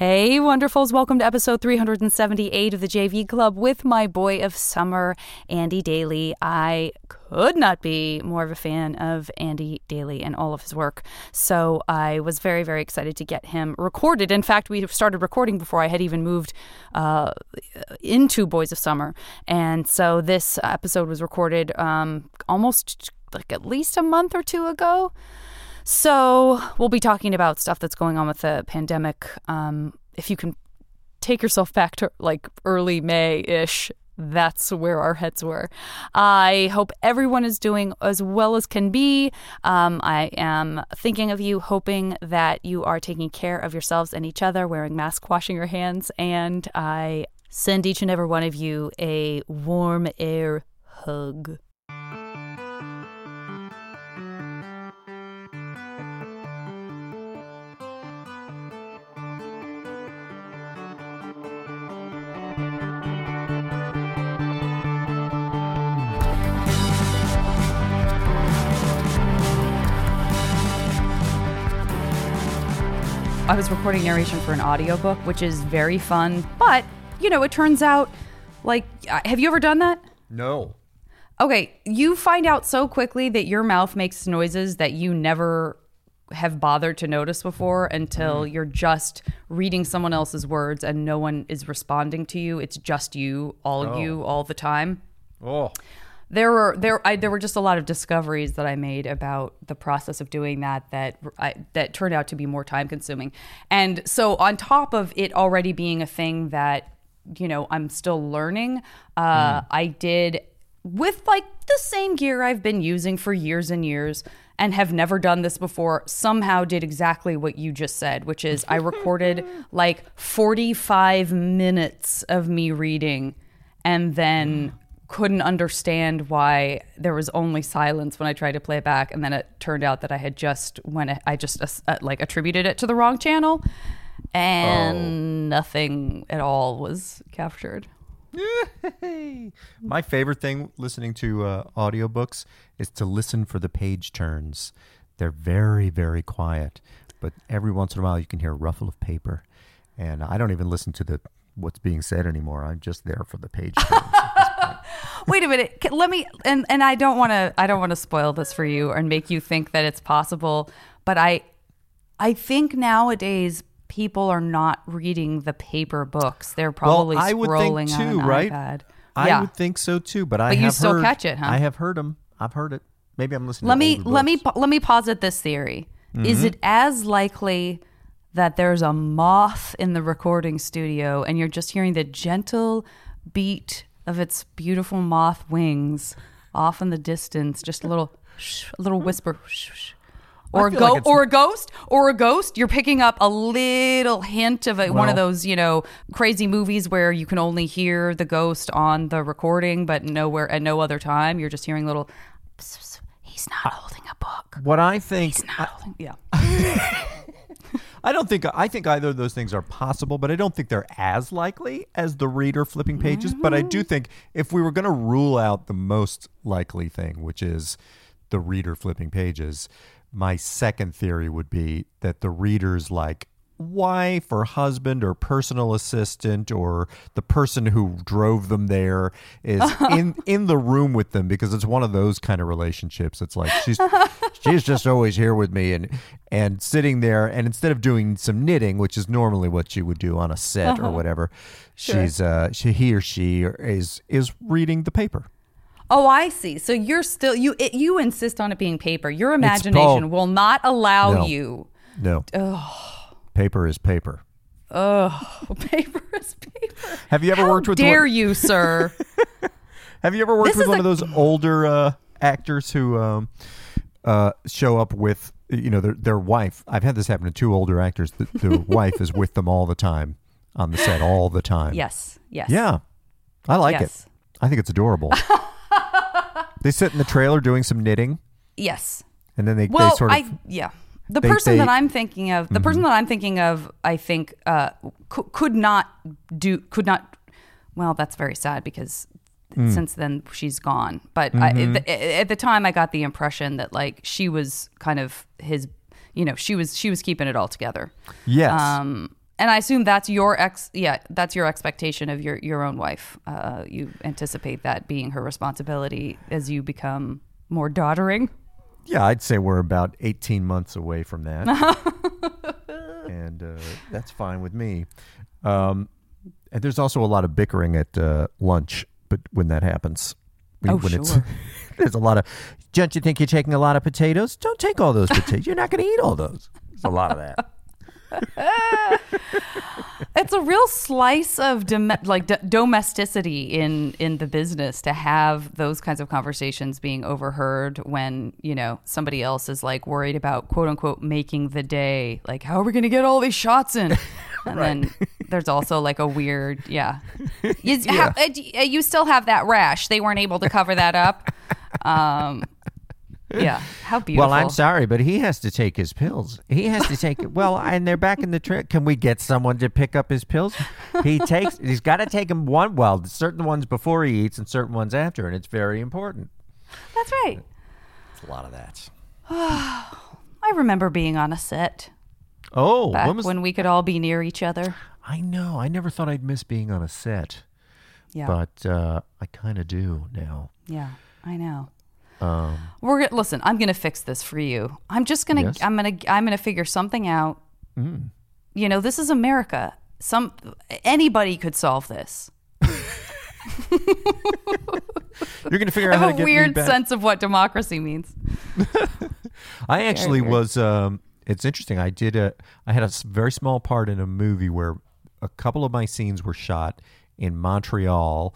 Hey, wonderfuls. Welcome to episode 378 of the JV Club with my boy of summer, Andy Daly. I could not be more of a fan of Andy Daly and all of his work. So I was very, very excited to get him recorded. In fact, we started recording before I had even moved uh, into Boys of Summer. And so this episode was recorded um, almost like at least a month or two ago. So we'll be talking about stuff that's going on with the pandemic. Um, if you can take yourself back to like early May ish, that's where our heads were. I hope everyone is doing as well as can be. Um, I am thinking of you, hoping that you are taking care of yourselves and each other, wearing masks, washing your hands, and I send each and every one of you a warm air hug. I was recording narration for an audiobook, which is very fun. But, you know, it turns out, like, uh, have you ever done that? No. Okay, you find out so quickly that your mouth makes noises that you never have bothered to notice before until you're just reading someone else's words and no one is responding to you. It's just you, all of you, all the time Oh. There were there I, there were just a lot of discoveries that I made about the process of doing that that I, that turned out to be more time consuming. And so on top of it already being a thing that you know I'm still learning, uh, I did with like the same gear I've been using for years and years and have never done this before somehow did exactly what you just said which is I recorded like 45 minutes of me reading and then couldn't understand why there was only silence when I tried to play it back, and then it turned out that I had just when I just uh, like attributed it to the wrong channel, and nothing at all was captured. My favorite thing listening to uh, audiobooks is to listen for the page turns. They're very, very quiet, but every once in a while you can hear a ruffle of paper. And I don't even listen to the what's being said anymore. I'm just there for the page turns. at this point. Wait a minute, let me and and I don't want to I don't want to spoil this for you and make you think that it's possible, but I I think nowadays people are not reading the paper books. They're probably well, I would scrolling think on too, right? iPad. I yeah. would think so too, but I But you have still heard- catch it, huh? I have heard them. I've heard it. Maybe I'm listening. let to me let me let me posit this theory is Mm-hmm. it as likely that there's a moth in the recording studio and you're just hearing the gentle beat of its beautiful moth wings off in the distance just a little shh, a little whisper shh, shh. or a go like or a ghost or a ghost. You're picking up a little hint of a, one of those you know crazy movies where you can only hear the ghost on the recording but nowhere at no other time. You're just hearing little pss, pss, he's not holding a book. What I think, he's not holding yeah I don't think I think either of those things are possible, but I don't think they're as likely as the reader flipping pages. But I do mm-hmm. think if we were going to rule out the most likely thing, which is the reader flipping pages, my second theory would be that the reader's like wife or husband or personal assistant or the person who drove them there is in in the room with them because it's one of those kind of relationships it's like she's she's just always here with me and and sitting there and instead of doing some knitting which is normally what you would do on a set or whatever she's uh she he or she is is reading the paper Oh, I see. So you're still you it, you insist on it being paper. Your imagination will not allow No. you. no paper is paper Oh, paper is paper. have you ever How worked with dare one- you, sir? Have you ever worked This with one a- of those older uh, actors who um, uh, show up with, you know, their, their wife? I've had this happen to two older actors. The, the wife is with them all the time on the set, all the time. yes. Yes. Yeah. I like Yes. it. I think it's adorable. they sit in the trailer doing some knitting, Yes. and then they, Well, they sort of. I yeah. The they- person that I'm thinking of, the person that I'm thinking of, I think uh, cou- could not do, could not. Well, that's very sad because since then she's gone. But I, at, the, at the time, I got the impression that like she was kind of his, you know, she was she was keeping it all together. yes. Um, And I assume that's your ex. Yeah, that's your expectation of your your own wife. Uh, you anticipate that being her responsibility as you become more doddering. Yeah, I'd say we're about 18 months away from that. and uh, that's fine with me. Um, and there's also a lot of bickering at uh, lunch but when that happens. When, Oh, when sure. there's a lot of, don't you think you're taking a lot of potatoes? Don't take all those potatoes. You're not going to eat all those. There's a lot of that. It's a real slice of dom- like d- domesticity in in the business to have those kinds of conversations being overheard when you know somebody else is like worried about quote unquote making the day. Like, how are we going to get all these shots in? And then there's also like a weird, yeah. You, ha- uh, d- uh, you still have that rash. They weren't able to cover that up. Um, yeah. How beautiful. Well, I'm sorry, but he has to take his pills. He has to take it. Well, and they're back in the trip. Can we get someone to pick up his pills? He takes. He's got to take them one. Well, certain ones before he eats, and certain ones after, and it's very important. That's right. It's a lot of that. I remember being on a set Oh, back when was? when we could all be near each other. I know. I never thought I'd miss being on a set, Yeah. but uh, I kind of do now. Yeah, I know. Um, We're gonna listen. I'm gonna fix this for you. I'm just gonna. Yes? I'm gonna. I'm gonna figure something out. Mm. You know, this is America. Some anybody could solve this. you're going to figure I out how have to a get me weird back. sense of what democracy means. I actually was. Um, it's interesting. I did a. I had a very small part in a movie where a couple of my scenes were shot in Montreal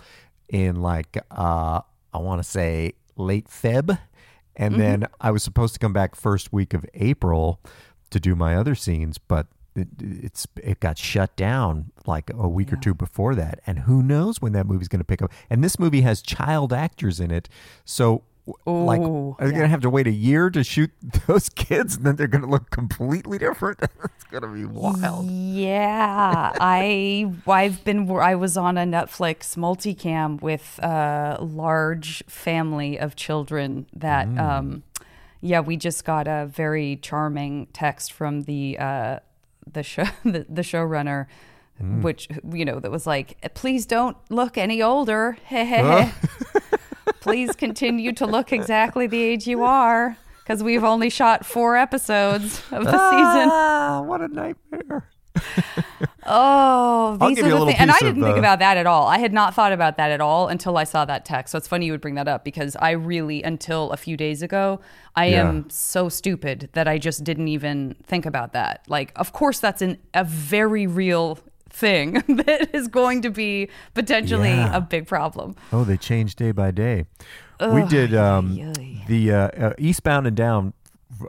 in like uh, I want to say late Feb, and mm-hmm. then I was supposed to come back first week of April to do my other scenes, but. It, it's it got shut down like a week or two before that, and who knows when that movie's going to pick up. And this movie has child actors in it, so w- like are they gonna have to wait a year to shoot those kids, and then they're gonna look completely different? it's gonna be wild. Yeah, I I've been I was on a Netflix multicam with a large family of children that um yeah, we just got a very charming text from the uh the show the, the showrunner which you know that was like please don't look any older. Please continue to look exactly the age you are because we've only shot 4 episodes of the season. Ah, what a nightmare! Oh, these are the things. And I didn't think uh, about that at all. I had not thought about that at all until I saw that text. So it's funny you would bring that up because I really, until a few days ago, I Yeah. am so stupid that I just didn't even think about that. Like, of course, that's an, a very real thing that is going to be potentially Yeah. a big problem. Oh, they change day by day. we did um, the uh, uh, Eastbound and Down.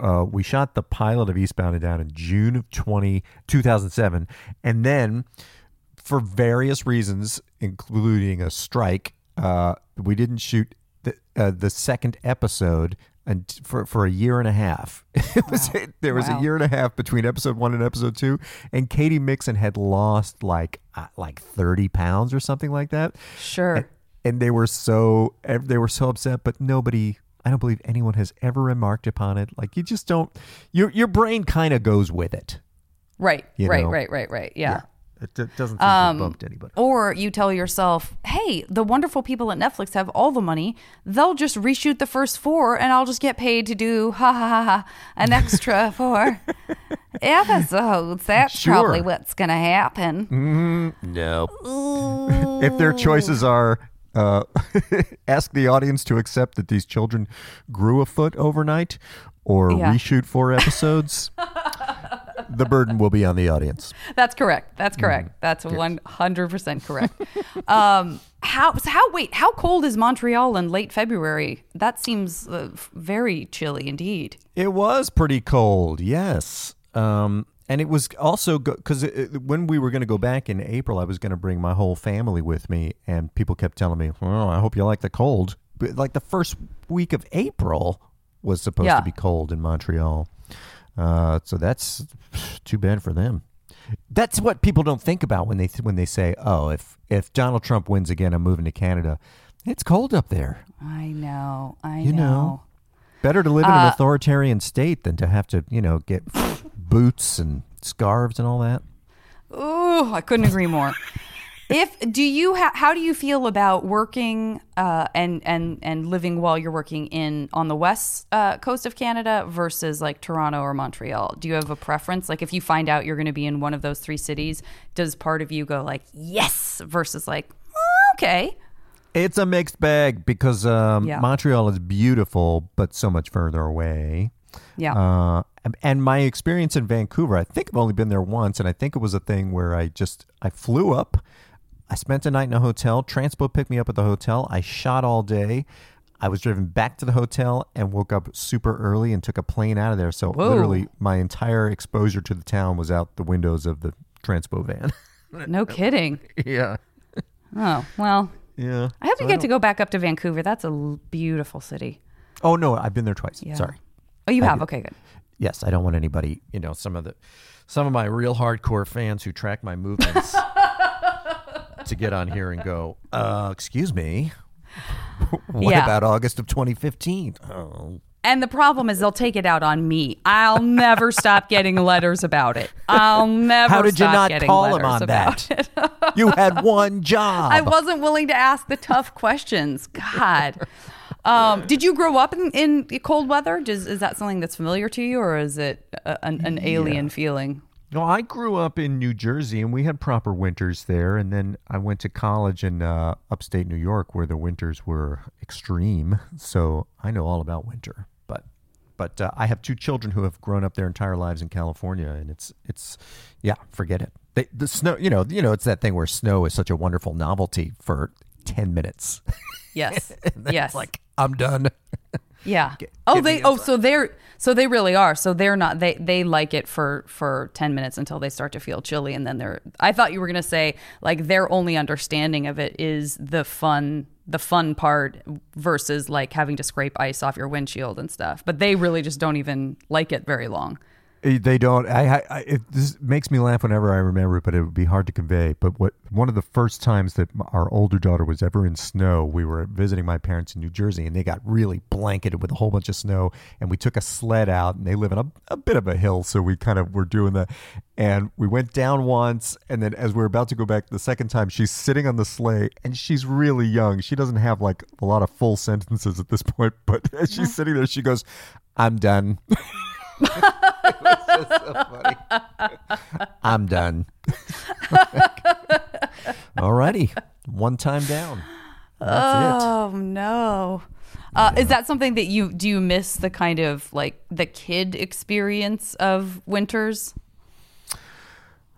Uh, we shot the pilot of Eastbound and Down in June of 20, 2007. and then for various reasons, including a strike, uh, we didn't shoot the uh, the second episode and for for a year and a half. It was there was Wow. a year and a half between episode one and episode two, and Katy Mixon had lost like uh, like thirty pounds or something like that Sure. and they were so they were so upset but nobody i don't believe anyone has ever remarked upon it like you just don't your your brain kind of goes with it right. you Right, know. right, right, right. Yeah. It d- doesn't seem Um, to have bumped anybody Or you tell yourself, hey, the wonderful people at Netflix have all the money. They'll just reshoot the first four and I'll just get paid to do, ha ha ha, ha an extra four episodes. That's Sure. probably what's going to happen. no if their choices are uh, ask the audience to accept that these children grew a foot overnight or Yeah. reshoot four episodes the burden will be on the audience That's correct. That's correct. That's 100% correct. um, how, so how, wait, how cold is Montreal in late February? That seems uh, very chilly indeed. It was pretty cold, yes. Um, and it was also because when we were going to go back in April, I was going to bring my whole family with me, and people kept telling me, "Well, I hope you like the cold." But like the first week of April was supposed Yeah. to be cold in Montreal, uh, so that's too bad for them. That's what people don't think about when they when they say, "Oh, if if Donald Trump wins again, I'm moving to Canada." It's cold up there. I know. I You know. know. Better to live in Uh, an authoritarian state than to have to, you know, get boots and scarves and all that. Oh, I couldn't agree more. If do you ha- how do you feel about working uh, and and and living while you're working in on the west uh, coast of Canada versus like Toronto or Montreal? Do you have a preference? Like if you find out you're going to be in one of those three cities, does part of you go like yes versus like "Oh, okay? It's a mixed bag because um, Yeah. Montreal is beautiful, but so much further away. Yeah. Uh, and- and my experience in Vancouver, I think I've only been there once, and I think it was a thing where I just I flew up, I spent a night in a hotel. Transpo picked me up at the hotel. I shot all day. I was driven back to the hotel and woke up super early and took a plane out of there. So Whoa. literally, my entire exposure to the town was out the windows of the Transpo van. no kidding. yeah, Oh well, yeah. I hope So you get to go back up to Vancouver. That's a beautiful city. Oh no, I've been there twice. Yeah. Sorry. Oh, you have. Okay, good. yes, I don't want anybody, you know, some of the some of my real hardcore fans who track my movements to get on here and go, uh, excuse me. what Yeah. about August of 2015? Oh. And the problem is they'll take it out on me. I'll never stop getting letters about it. I'll never. How did you not call him on that? You had one job. I wasn't willing to ask the tough questions. God. Um, did you grow up in, in cold weather? Does, is that something that's familiar to you, or is it a, an, an alien feeling? No, I grew up in New Jersey, and we had proper winters there. And then I went to college in uh, upstate New York, where the winters were extreme. So I know all about winter. But but uh, I have two children who have grown up their entire lives in California, and it's it's yeah, forget it. They, the snow, you know, you know, it's that thing where snow is such a wonderful novelty for ten minutes. Yes. Yes. like I'm done. Yeah. oh, give they. Oh, so they're. So they really are. So they're not. They they like it for for ten minutes until they start to feel chilly, and then they're. I thought you were gonna say like their only understanding of it is the fun the fun part versus like having to scrape ice off your windshield and stuff. But they really just don't even like it very long. Eh, They don't. I. I, I it, this makes me laugh whenever I remember it, but it would be hard to convey. But what one of the first times that our older daughter was ever in snow, we were visiting my parents in New Jersey, and they got really blanketed with a whole bunch of snow. And we took a sled out, and they live in a, a bit of a hill, so we kind of were doing that. And we went down once, and then as we are about to go back the second time, she's sitting on the sleigh, and she's really young. She doesn't have like a lot of full sentences at this point, but as she's sitting there, she goes, "I'm done." I'm done. Alrighty. One time down. That's it. Oh no. Uh, Is that something that you do? You miss the kind of like the kid experience of winters?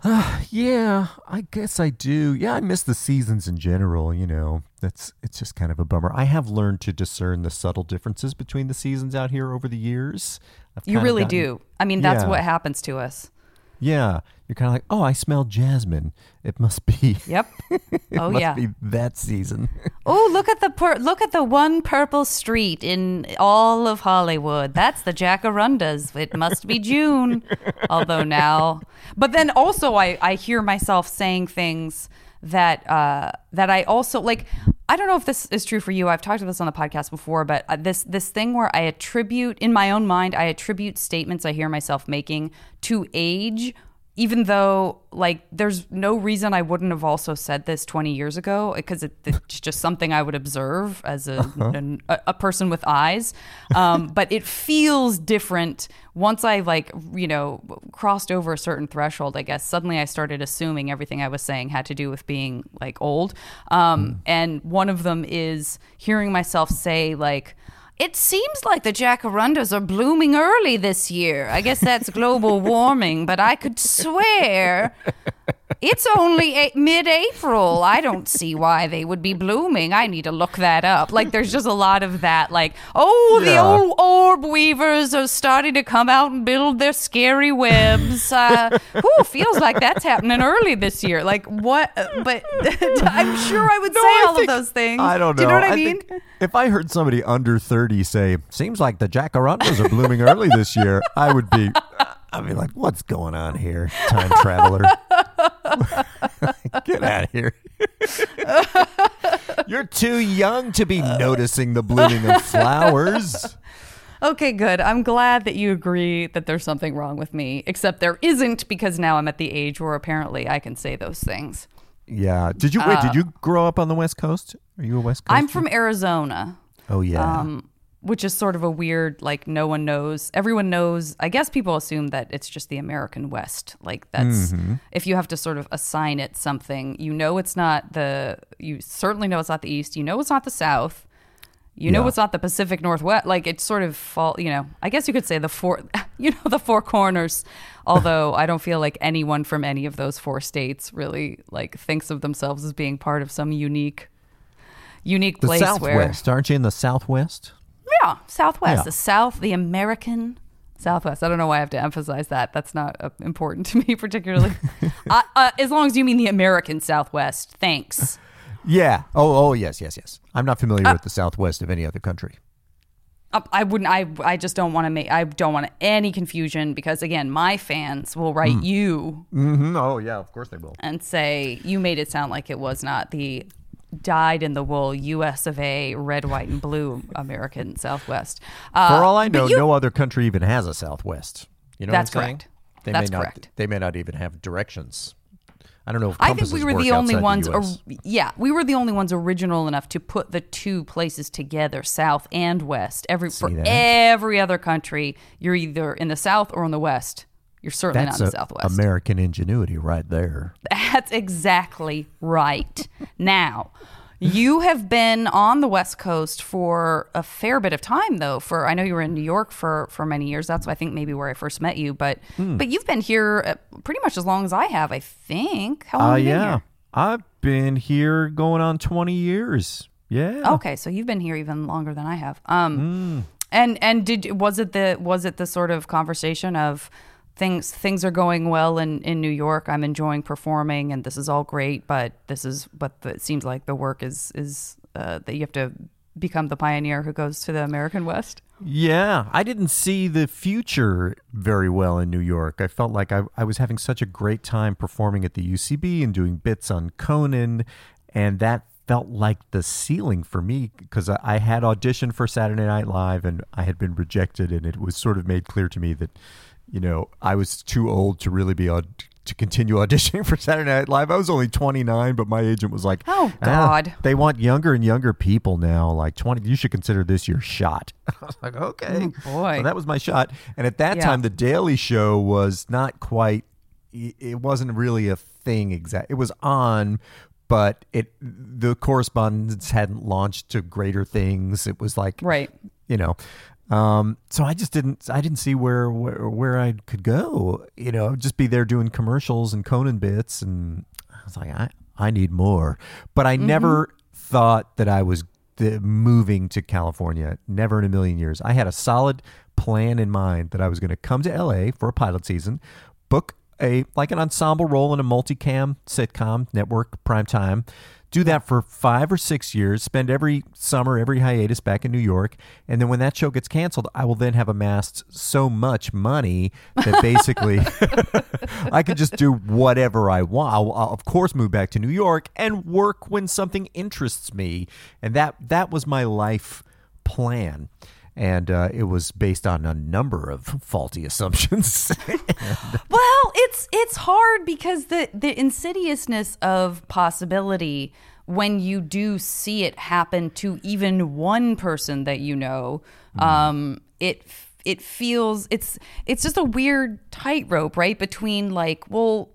Yeah, I guess I do. Yeah, I miss the seasons in general, you know. That's it's just kind of a bummer. I have learned to discern the subtle differences between the seasons out here over the years. You really gotten- do. I mean, that's Yeah. what happens to us. Yeah. You're kind of like, "Oh, I smell jasmine. It must be Yep. it Oh must yeah. be that season." Oh, look at the pur- look at the one purple street in all of Hollywood. That's the Jacarandas. It must be June. Although now, but then also I I hear myself saying things that uh that I also like. I don't know if this is true for you. I've talked about this on the podcast before, but uh, this this thing where I attribute in my own mind, I attribute statements I hear myself making to age even though like there's no reason I wouldn't have also said this 20 years ago because it, it's just something I would observe as a an, a, a person with eyes. Um, but it feels different once I like you know crossed over a certain threshold I guess. Suddenly I started assuming everything I was saying had to do with being like old. Um, and one of them is hearing myself say like it seems like the jacarandas are blooming early this year. I guess that's global warming, but I could swear it's only a- mid-April. I don't see why they would be blooming. I need to look that up. Like there's just a lot of that like, oh, the old orb weavers are starting to come out and build their scary webs. Uh, whew, feels like that's happening early this year. Like what but I'm sure I would No, say I all think- of those things. I don't know. Do you know what I, mean? if I heard somebody under 30 say, seems like the jacarandas are blooming early this year, I would be, I'd be like, what's going on here, time traveler? Get out of here. You're too young to be noticing the blooming of flowers. Okay, good. I'm glad that you agree that there's something wrong with me, except there isn't because now I'm at the age where apparently I can say those things. Yeah. Did you wait? did you grow up on the West Coast? Are you a West Coast? Uh, I'm from Arizona. Oh yeah. um, which is sort of a weird like no one knows. Everyone knows i guess people assume that it's just the american west. Like that's mm-hmm. if you have to sort of assign it something you know it's not the you certainly know it's not the east. You know it's not the south. You know Yeah. it's not the pacific northwest. Like it's sort of fall you know i guess you could say the four you know the four corners. Although i don't feel like anyone from any of those four states really like thinks of themselves as being part of some unique unique the place where the Southwest, aren't you in the Southwest? Yeah, Southwest, Yeah. the South, the American Southwest. I don't know why I have to emphasize that. That's not uh, important to me particularly. uh, uh, as long as you mean the American Southwest, thanks. Yeah. Oh, oh, yes, yes, yes. I'm not familiar Uh, with the Southwest of any other country. Uh, I wouldn't. I. I just don't want to make. I don't want any confusion because again, my fans will write you Mm-hmm. Oh, yeah. Of course they will. and say you made it sound like it was not the dyed in the wool U.S. of A. red, white, and blue American Southwest. Uh, For all I know, you- no other country even has a Southwest. You know That's what I'm saying? correct. They That's may not, correct. They may not even have directions. I don't know if I think we were the only ones. The or- yeah, we were the only ones original enough to put the two places together, South and West. Every for that? every other country, you're either in the South or in the West. You're certainly That's not in a- the Southwest. American ingenuity right there. That's exactly right. now, you have been on the West Coast for a fair bit of time, though. For I know you were in New York for for many years. That's I think maybe where I first met you. But Hmm. but you've been here uh, pretty much as long as I have. I think. How long Uh, have you been yeah. here? I've been here going on 20 years. Yeah. Okay, so you've been here even longer than I have. Um, Hmm. and and did was it the was it the sort of conversation of things things are going well in in New York? I'm enjoying performing, and this is all great, but this is but the, it seems like the work is is uh, that you have to become the pioneer who goes to the American West. Yeah, I didn't see the future very well in New York. I felt like I, I was having such a great time performing at the UCB and doing bits on Conan, and that felt like the ceiling for me because I, I had auditioned for Saturday Night Live and I had been rejected, and it was sort of made clear to me that, you know, I was too old to really be aud- to continue auditioning for Saturday Night Live. I was only 29, but my agent was like, Oh, "Ah, God. they want younger and younger people now. Like 20, you should consider this your shot. I was like, okay. Oh, boy. So that was my shot. And at that Yeah. time, The Daily Show was not quite, it wasn't really a thing exact. It was on, but it the correspondence hadn't launched to greater things. It was like, Right. you know. Um, so I just didn't, I didn't see where, where, where I could go, you know, just be there doing commercials and Conan bits. And I was like, I, I need more, but I never thought that I was the, moving to California. Never in a million years. I had a solid plan in mind that I was going to come to LA for a pilot season, book a, like an ensemble role in a multicam sitcom network prime time do that for five or six years, spend every summer, every hiatus back in New York. And then when that show gets canceled, I will then have amassed so much money that basically I could just do whatever I want. I'll, I'll, of course, move back to New York and work when something interests me. And that, that was my life plan. And uh, it was based on a number of faulty assumptions. Well, it's it's hard because the the insidiousness of possibility when you do see it happen to even one person that you know, um, it it feels it's it's just a weird tightrope, right? Between like, well,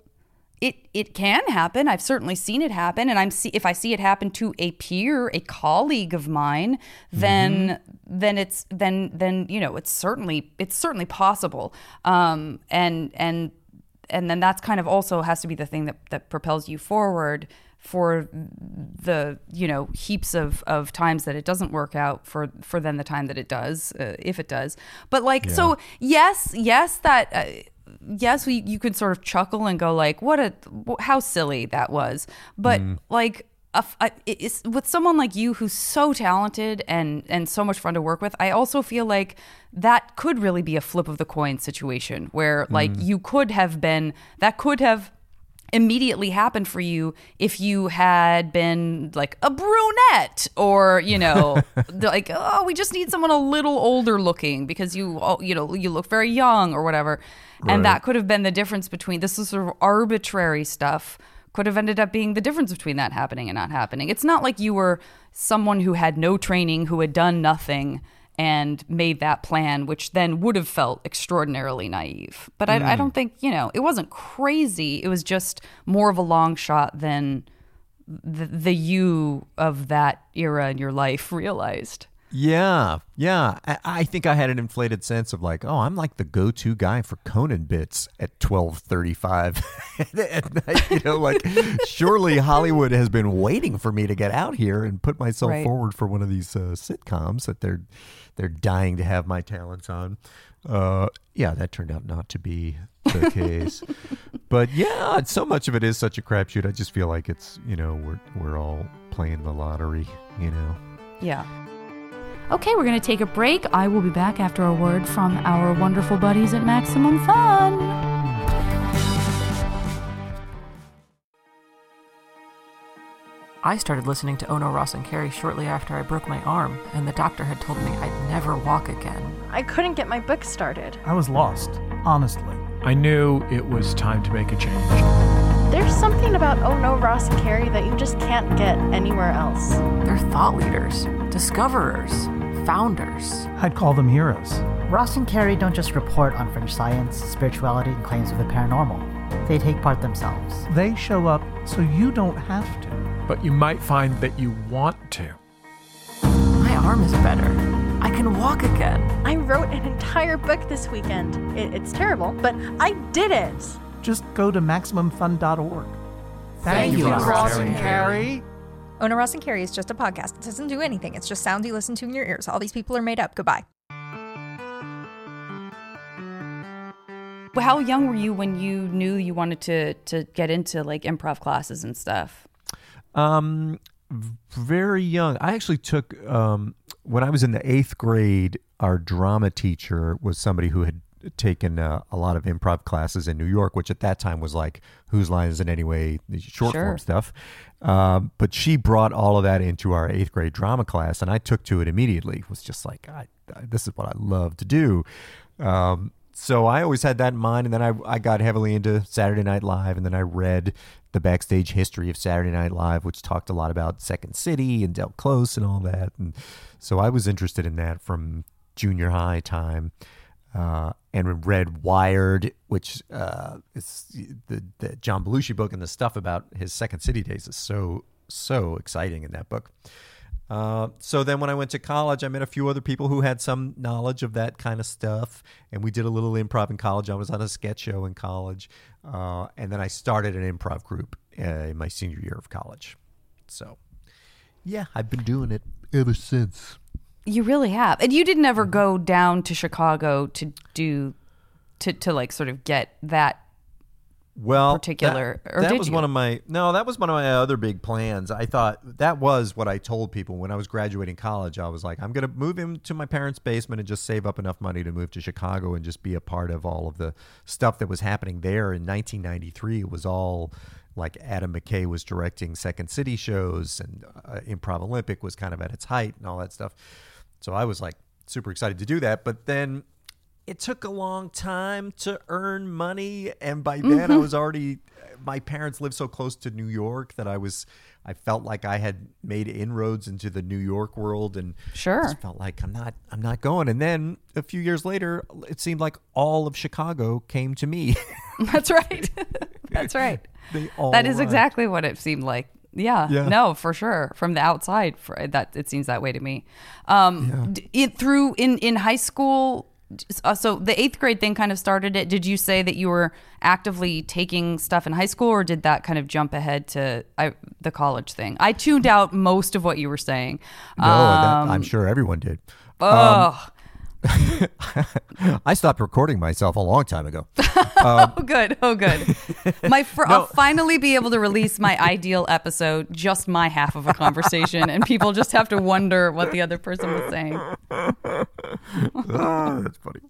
it it can happen. I've certainly seen it happen, and I'm see if I see it happen to a peer, a colleague of mine, then then it's then then you know it's certainly it's certainly possible. Um, and and and then that's kind of also has to be the thing that that propels you forward for the you know heaps of of times that it doesn't work out for for then the time that it does uh, if it does but like so yes yes that uh, yes we you could sort of chuckle and go like what a how silly that was. But mm-hmm. like a a- with someone like you who's so talented and and so much fun to work with i also feel like that could really be a flip of the coin situation where like mm-hmm. you could have been that could have immediately happen for you if you had been like a brunette or you know like oh we just need someone a little older looking because you you know you look very young or whatever. And that could have been the difference between this is sort of arbitrary stuff could have ended up being the difference between that happening and not happening. It's not like you were someone who had no training who had done nothing and made that plan, which then would have felt extraordinarily naive. But I, I don't think, you know, it wasn't crazy. It was just more of a long shot than the, the you of that era in your life realized. Yeah, yeah. I, I think I had an inflated sense of like, oh, I'm like the go-to guy for Conan bits at 12:35 at night. You know, like surely Hollywood has been waiting for me to get out here and put myself Right. forward for one of these uh, sitcoms that they're they're dying to have my talents on. Uh, yeah, that turned out not to be the case. but yeah, so much of it is such a crapshoot. I just feel like it's you know we're we're all playing the lottery. You know. Yeah. Okay, we're going to take a break. I will be back after a word from our wonderful buddies at Maximum Fun. I started listening to Ono Ross and Carrie shortly after I broke my arm, and the doctor had told me I'd never walk again. I couldn't get my book started. I was lost, honestly. I knew it was time to make a change. There's something about Oh No, Ross and Carrie that you just can't get anywhere else. They're thought leaders, discoverers, founders. I'd call them heroes. Ross and Carrie don't just report on fringe science, spirituality, and claims of the paranormal. They take part themselves. They show up so you don't have to. But you might find that you want to. My arm is better. I can walk again. I wrote an entire book this weekend. It, it's terrible, but I did it. Just go to MaximumFun.org. Thank you, Ross and Carrie. Ona Ross and Carrie is just a podcast. It doesn't do anything. It's just sounds you listen to in your ears. All these people are made up. Goodbye. How young were you when you knew you wanted to to get into like improv classes and stuff? Um, very young. I actually took um, when I was in the eighth grade. Our drama teacher was somebody who had taken uh, a lot of improv classes in New York, which at that time was like Whose Line Is It Anyway, the short Sure. form stuff. Um, but she brought all of that into our eighth grade drama class, and I took to it immediately. It was just like, I, I, this is what I love to do. Um, so I always had that in mind, and then I, I got heavily into Saturday Night Live, and then I read the backstage history of Saturday Night Live, which talked a lot about Second City and Del Close and all that, and so I was interested in that from junior high time, uh, and read Wired, which uh, is the, the John Belushi book, and the stuff about his Second City days is so so exciting in that book. Uh, so then when I went to college, I met a few other people who had some knowledge of that kind of stuff. And we did a little improv in college. I was on a sketch show in college. Uh, and then I started an improv group uh, in my senior year of college. So, yeah, I've been doing it ever since. You really have. And you didn't ever go down to Chicago to do to to like sort of get that well particular- that, that was you? one of my no that was one of my other big plans. I thought that was what i told people when i was graduating college. I was like i'm going to move into my parents basement and just save up enough money to move to chicago and just be a part of all of the stuff that was happening there. In 1993 it was all like adam mckay was directing second city shows and uh, improv olympic was kind of at its height and all that stuff. So i was like super excited to do that. But then it took a long time to earn money and by then Mm-hmm. i was already my parents lived so close to new york that i was i felt like i had made inroads into the new york world and Sure. felt like i'm not i'm not going and then a few years later it seemed like all of chicago came to me That's right. That's right. They all That is arrived. exactly what it seemed like. Yeah, Yeah. no, for sure. From the outside, for that it seems that way to me. Um, d- it through in in high school. Uh, so the eighth grade thing kind of started it. Did you say that you were actively taking stuff in high school, or did that kind of jump ahead to I, the college thing? I tuned out most of what you were saying. no that, Um, i'm sure everyone did Ugh. i stopped recording myself a long time ago Oh, good. Oh, good. My fr- I'll finally be able to release my ideal episode, just my half of a conversation, and people just have to wonder what the other person was saying. ah, that's funny.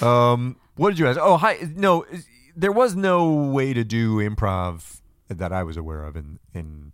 Um, what did you ask? Oh, hi. No, there was no way to do improv that I was aware of in in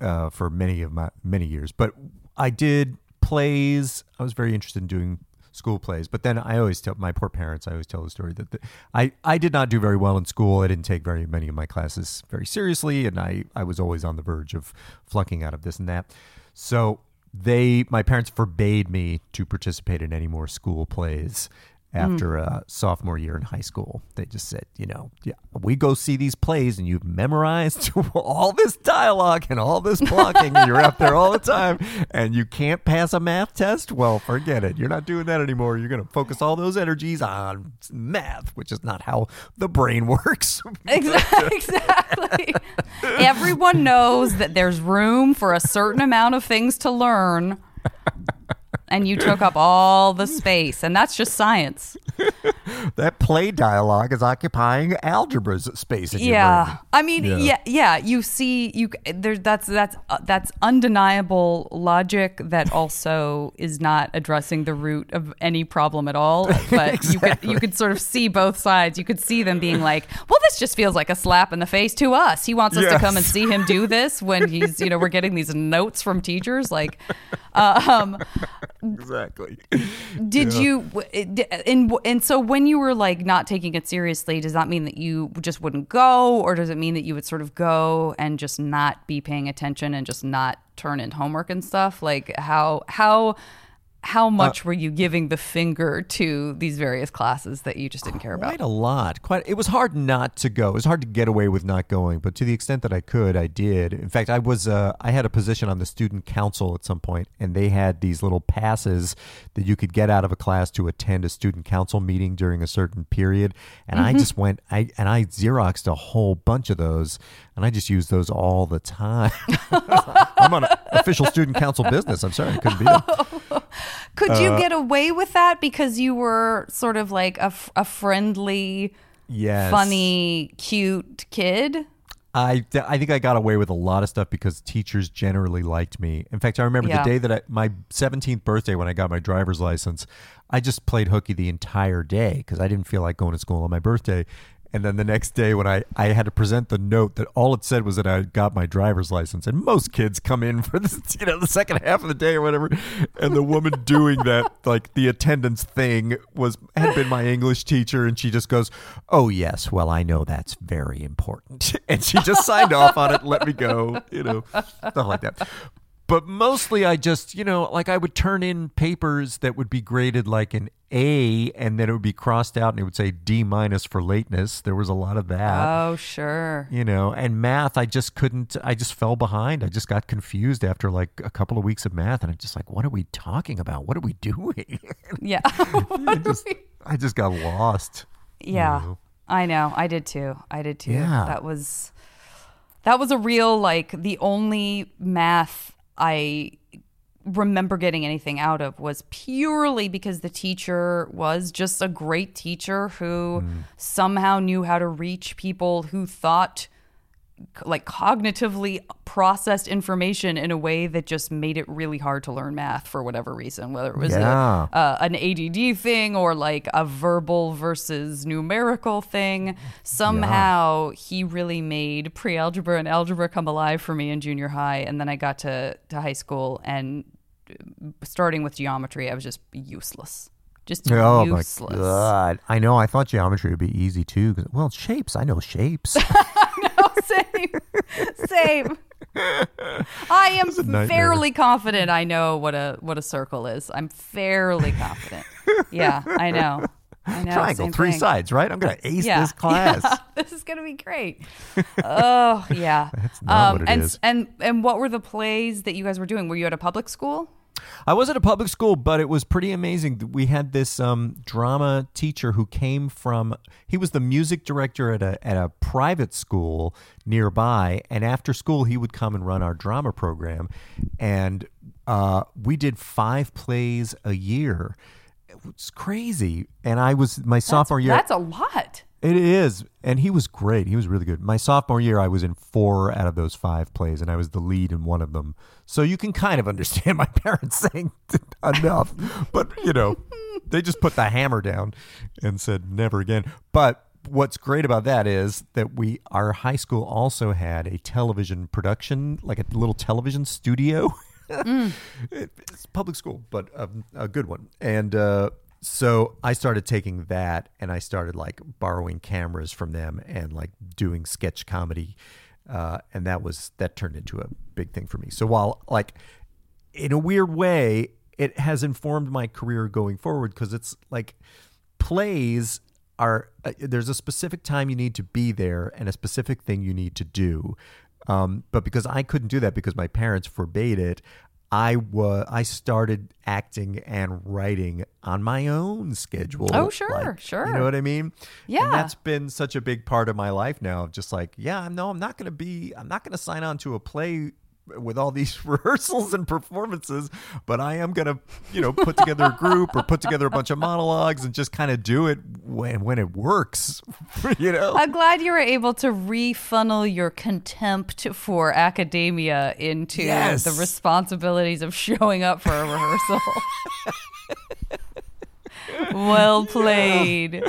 uh, for many of my many years. But I did plays. I was very interested in doing school plays. But then I always tell my poor parents. I always tell the story that the, I I did not do very well in school. I didn't take very many of my classes very seriously, and I I was always on the verge of flunking out of this and that. So they my parents forbade me to participate in any more school plays Mm. after a sophomore year in high school. They just said, you know, yeah, we go see these plays and you've memorized all this dialogue and all this blocking and you're out there all the time and you can't pass a math test. Well, forget it. You're not doing that anymore. You're going to focus all those energies on math, which is not how the brain works. Exactly. exactly. Everyone knows that there's room for a certain amount of things to learn. And you took up all the space, and that's just science. that play dialogue is occupying algebra's space yeah i mean Yeah. yeah. yeah you see you there that's that's uh, that's undeniable logic that also is not addressing the root of any problem at all but you could you could sort of see both sides you could see them being like well this just feels like a slap in the face to us he wants us to come and see him do this when he's you know we're getting these notes from teachers like um Exactly. did you eh, eh, and and so when you were like not taking it seriously does that mean that you just wouldn't go? Or does it mean that you would sort of go and just not be paying attention and just not turn in homework and stuff? Like how how how much were you giving the finger to these various classes that you just didn't care about Quite a lot. Quite. It was hard not to go. It was hard to get away with not going, but to the extent that I could, I did. In fact, I was. Uh, I had a position on the student council at some point, and they had these little passes that you could get out of a class to attend a student council meeting during a certain period. And I just went. I and I xeroxed a whole bunch of those, and I just used those all the time. I'm on official student council business. I'm sorry, I couldn't be. them. could Uh, you get away with that because you were sort of like a, f- a friendly Yes. funny cute kid I, I think I got away with a lot of stuff because teachers generally liked me. In fact, I remember Yeah. the day that I, my 17th birthday when I got my driver's license, I just played hooky the entire day because I didn't feel like going to school on my birthday. And then the next day when I, I had to present the note that all it said was that I got my driver's license. And most kids come in for this, you know, the second half of the day or whatever. And the woman doing that, like the attendance thing was, had been my English teacher. And she just goes, Oh yes, well, I know that's very important. And she just signed off on it, and let me go, you know, stuff like that. But mostly I just, you know, like I would turn in papers that would be graded like an A and then it would be crossed out and it would say D minus for lateness. There was a lot of that. oh sure you know, and math, I just couldn't, I just fell behind. I just got confused after like a couple of weeks of math. And I'm just like, what are we talking about? What are we doing? yeah I, just, I just got lost. Yeah, know? I know. I did too. I did too. Yeah. That was that was a real like the only math I remember getting anything out of was purely because the teacher was just a great teacher who somehow knew how to reach people who thought like cognitively processed information in a way that just made it really hard to learn math for whatever reason whether it was a- uh, an ADD thing or like a verbal versus numerical thing. Somehow he really made pre algebra and algebra come alive for me in junior high. And then I got to, to high school and starting with geometry, I was just useless. Just Oh useless. my god! I know. I thought geometry would be easy too. Well, shapes. I know shapes. Same. Same. I am fairly confident I know what a what a circle is. I'm fairly confident. Yeah, I know. I know. Triangle, three thing. sides, right? I'm gonna ace Yeah. this class. Yeah, this is gonna be great. oh yeah. That's not um, what it and is. and and what were the plays that you guys were doing? Were you at a public school? I was at a public school, but it was pretty amazing. We had this um, drama teacher who came from. He was the music director at a at a private school nearby, and after school he would come and run our drama program, and uh, we did five plays a year. It was crazy, and I was my sophomore year. That's a lot. It is. And he was great. He was really good. My sophomore year, I was in four out of those five plays, and I was the lead in one of them. So you can kind of understand my parents saying enough. But, you know, they just put the hammer down and said never again. But what's great about that is that we our high school also had a television production, like a little television studio. It- it's public school, but a, a good one. And uh, so I started taking that, and I started like borrowing cameras from them and like doing sketch comedy, uh, and that was that turned into a big thing for me. So while like in a weird way, it has informed my career going forward because it's like plays are uh, there's a specific time you need to be there and a specific thing you need to do. Um, but because I couldn't do that because my parents forbade it, I was I started acting and writing on my own schedule. Oh, sure, Like, sure. You know what I mean? Yeah. And that's been such a big part of my life now. Just like, yeah, no, I'm not going to be, I'm not going to sign on to a play with all these rehearsals and performances, but I am going to, you know, put together a group or put together a bunch of monologues and just kind of do it when when it works. you know. I'm glad you were able to refunnel your contempt for academia into Yes. the responsibilities of showing up for a rehearsal. well played.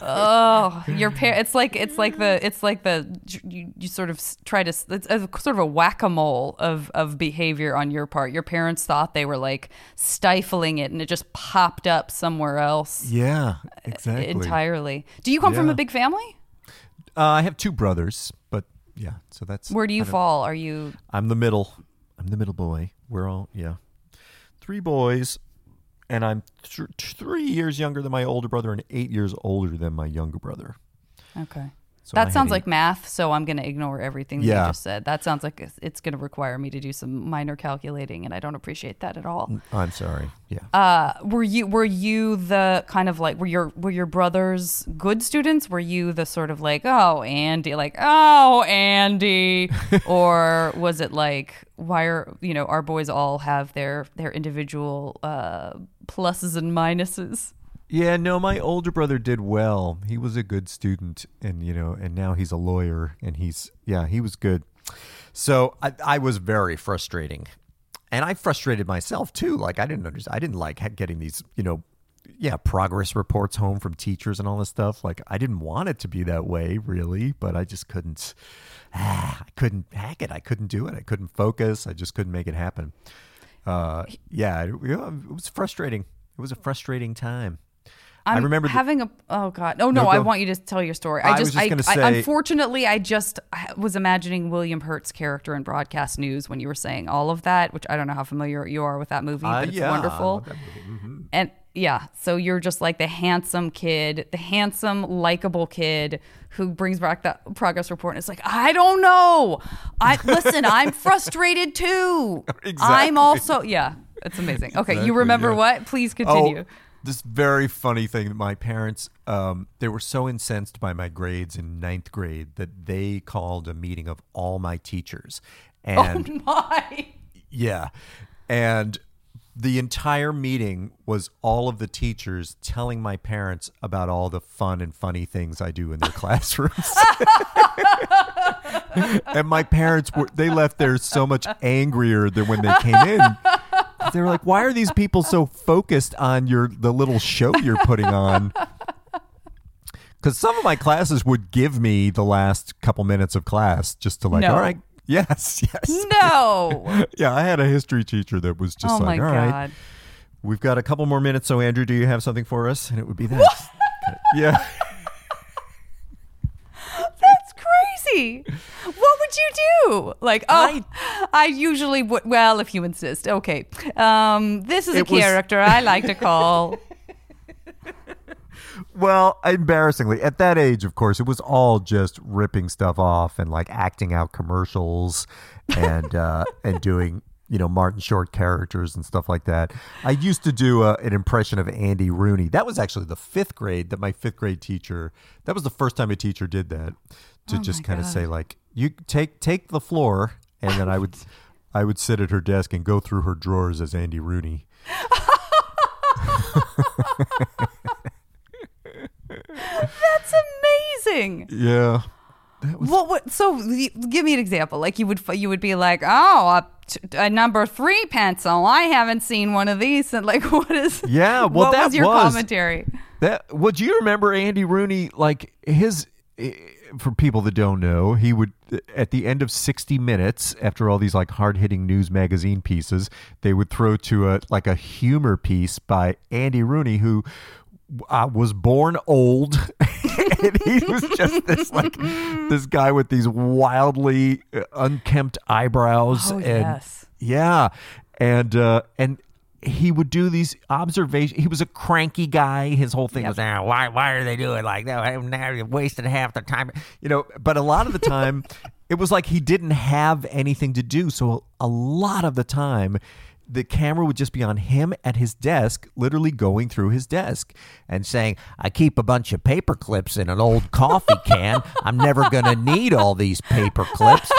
Oh, your par- it's like it's like the it's like the you, you sort of try to it's a, sort of a whack-a-mole of of behavior on your part. Your parents thought they were like stifling it and it just popped up somewhere else yeah, exactly. entirely. Do you come from a big family? Uh, I have two brothers, but yeah, so that's Where do you fall? Are you I'm the middle. I'm the middle boy. We're all yeah, three boys, and I'm th- three years younger than my older brother and eight years older than my younger brother. okay? So that sounds like math, so I'm going to ignore everything that you just said. That sounds like it's- it's going to require me to do some minor calculating, and I don't appreciate that at all. I'm sorry. Yeah. Uh, were you were you the kind of like were your were your brothers good students? Were you the sort of like oh Andy like oh Andy, or was it like why are you know our boys all have their their individual uh, pluses and minuses? Yeah, no, my older brother did well. He was a good student, and you know, and now he's a lawyer, and he's yeah, he was good. So I, I was very frustrating, and I frustrated myself too. Like I didn't understand. I didn't like getting these, you know, yeah, progress reports home from teachers and all this stuff. Like I didn't want it to be that way, really, but I just couldn't. Ah, I couldn't hack it. I couldn't do it. I couldn't focus. I just couldn't make it happen. Uh, yeah, it, it was frustrating. It was a frustrating time. I'm I remember the- having a oh god oh no, No, I want you to tell your story. I I was just, just I, gonna I- say- unfortunately I just was imagining William Hurt's character in broadcast news when you were saying all of that, which I don't know how familiar you are with that movie, Uh, but it's yeah, I wonderful. love that movie. Mhm. And yeah, so you're just like the handsome kid, the handsome, likable kid who brings back that progress report and it's like, I don't know. I listen, I'm frustrated too. Exactly. I'm also yeah, it's amazing. Okay, Exactly, you remember yeah. what? Please continue. Oh, this very funny thing that my parents, um, they were so incensed by my grades in ninth grade that they called a meeting of all my teachers. And Oh my. yeah, and the entire meeting was all of the teachers telling my parents about all the fun and funny things I do in their classrooms. and my parents were they left there so much angrier than when they came in. They were like, "Why are these people so focused on your the little show you're putting on?" Because some of my classes would give me the last couple minutes of class just to like, No. all right, yes, yes, No. yeah. I had a history teacher that was just oh like, all right, god. we've got a couple more minutes. So Andrew, do you have something for us? And it would be that. yeah. That's crazy. What would you do? Like, oh, I, usually would. Well, if you insist. Okay. Um, this is a was- character I like to call. Well, embarrassingly, at that age, of course, it was all just ripping stuff off and like acting out commercials and uh, and doing you know Martin Short characters and stuff like that. I used to do uh, an impression of Andy Rooney. That was actually the fifth grade that my fifth grade teacher. That was the first time a teacher did that to Oh just kind of say like you take take the floor, and then I would I would sit at her desk and go through her drawers as Andy Rooney. That's amazing. Yeah. That was What would so give me an example? Like you would you would be like, oh, a number three pencil. I haven't seen one of these. And like, what is? Yeah, well, what that was your was- commentary? That well, do you remember Andy Rooney? Like his, for people that don't know, he would at the end of sixty minutes, after all these like hard hitting news magazine pieces, they would throw to a like a humor piece by Andy Rooney, who uh, was born old. and he was just this like this guy with these wildly uh, unkempt eyebrows Oh, and yes. yeah and uh and he would do these observations. He was a cranky guy. His whole thing was, ah, why, why are they doing like that? Now you're wasting half the time, you know. But a lot of the time, it was like he didn't have anything to do. So a lot of the time, the camera would just be on him at his desk, literally going through his desk and saying, I keep a bunch of paper clips in an old coffee can. I'm never going to need all these paper clips,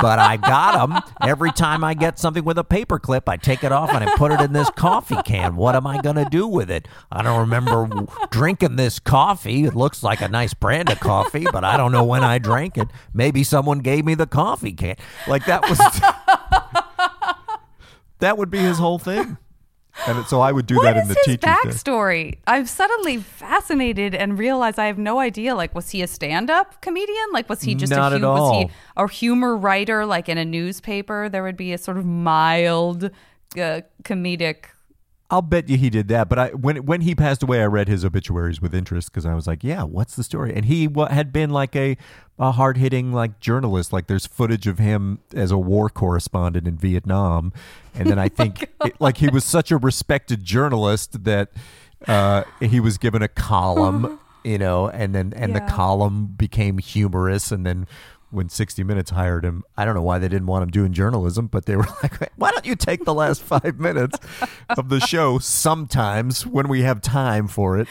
but I got them. Every time I get something with a paper clip, I take it off and I put it in this coffee can. What am I going to do with it? I don't remember drinking this coffee. It looks like a nice brand of coffee, but I don't know when I drank it. Maybe someone gave me the coffee can. Like that was. that would be his whole thing. And so I would do that in the his teacher's day. backstory? I'm suddenly fascinated and realize I have no idea. Like, was he a stand-up comedian? Like, was he just Not a at hu- was he all. a humor writer? Like in a newspaper, there would be a sort of mild uh, comedic. I'll bet you he did that. But I when when he passed away, I read his obituaries with interest because I was like, yeah, what's the story? And he wa had been like a a hard hitting like journalist. Like there's footage of him as a war correspondent in Vietnam, and then I think it, like he was such a respected journalist that uh, he was given a column, you know, and then and Yeah. the column became humorous, and then. When 60 Minutes hired him, I don't know why they didn't want him doing journalism, but they were like, why don't you take the last five minutes of the show sometimes when we have time for it,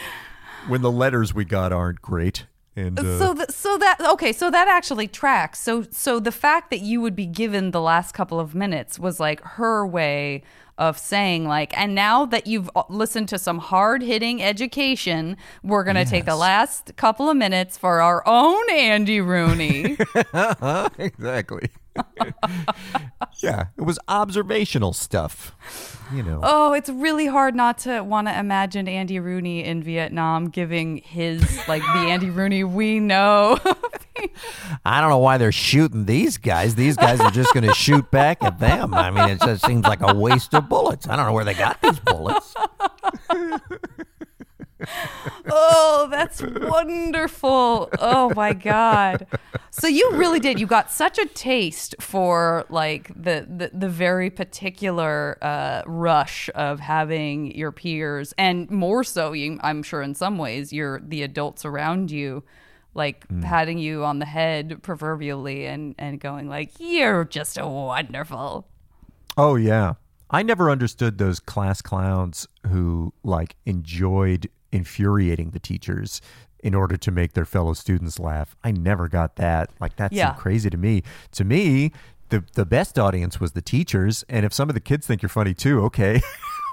when the letters we got aren't great? And uh, so that so that okay, so that actually tracks. So so the fact that you would be given the last couple of minutes was like her way of saying like, and now that you've uh, listened to some hard hitting education, we're gonna take the last couple of minutes for our own Andy Rooney. exactly. yeah, it was observational stuff, you know. oh, it's really hard not to want to imagine Andy Rooney in Vietnam giving his like the Andy Rooney we know. I don't know why they're shooting these guys. These guys are just going to shoot back at them. I mean, it just seems like a waste of bullets. I don't know where they got these bullets. Oh, that's wonderful. Oh my god. So you really did. You got such a taste for like the the, the very particular uh, rush of having your peers and more so you, I'm sure in some ways your the adults around you like patting you on the head proverbially and and going like you're just a wonderful. Oh yeah. I never understood those class clowns who like enjoyed infuriating the teachers in order to make their fellow students laugh. I never got that. Like that Yeah. seemed crazy to me. To me, the the best audience was the teachers, and if some of the kids think you're funny too, okay.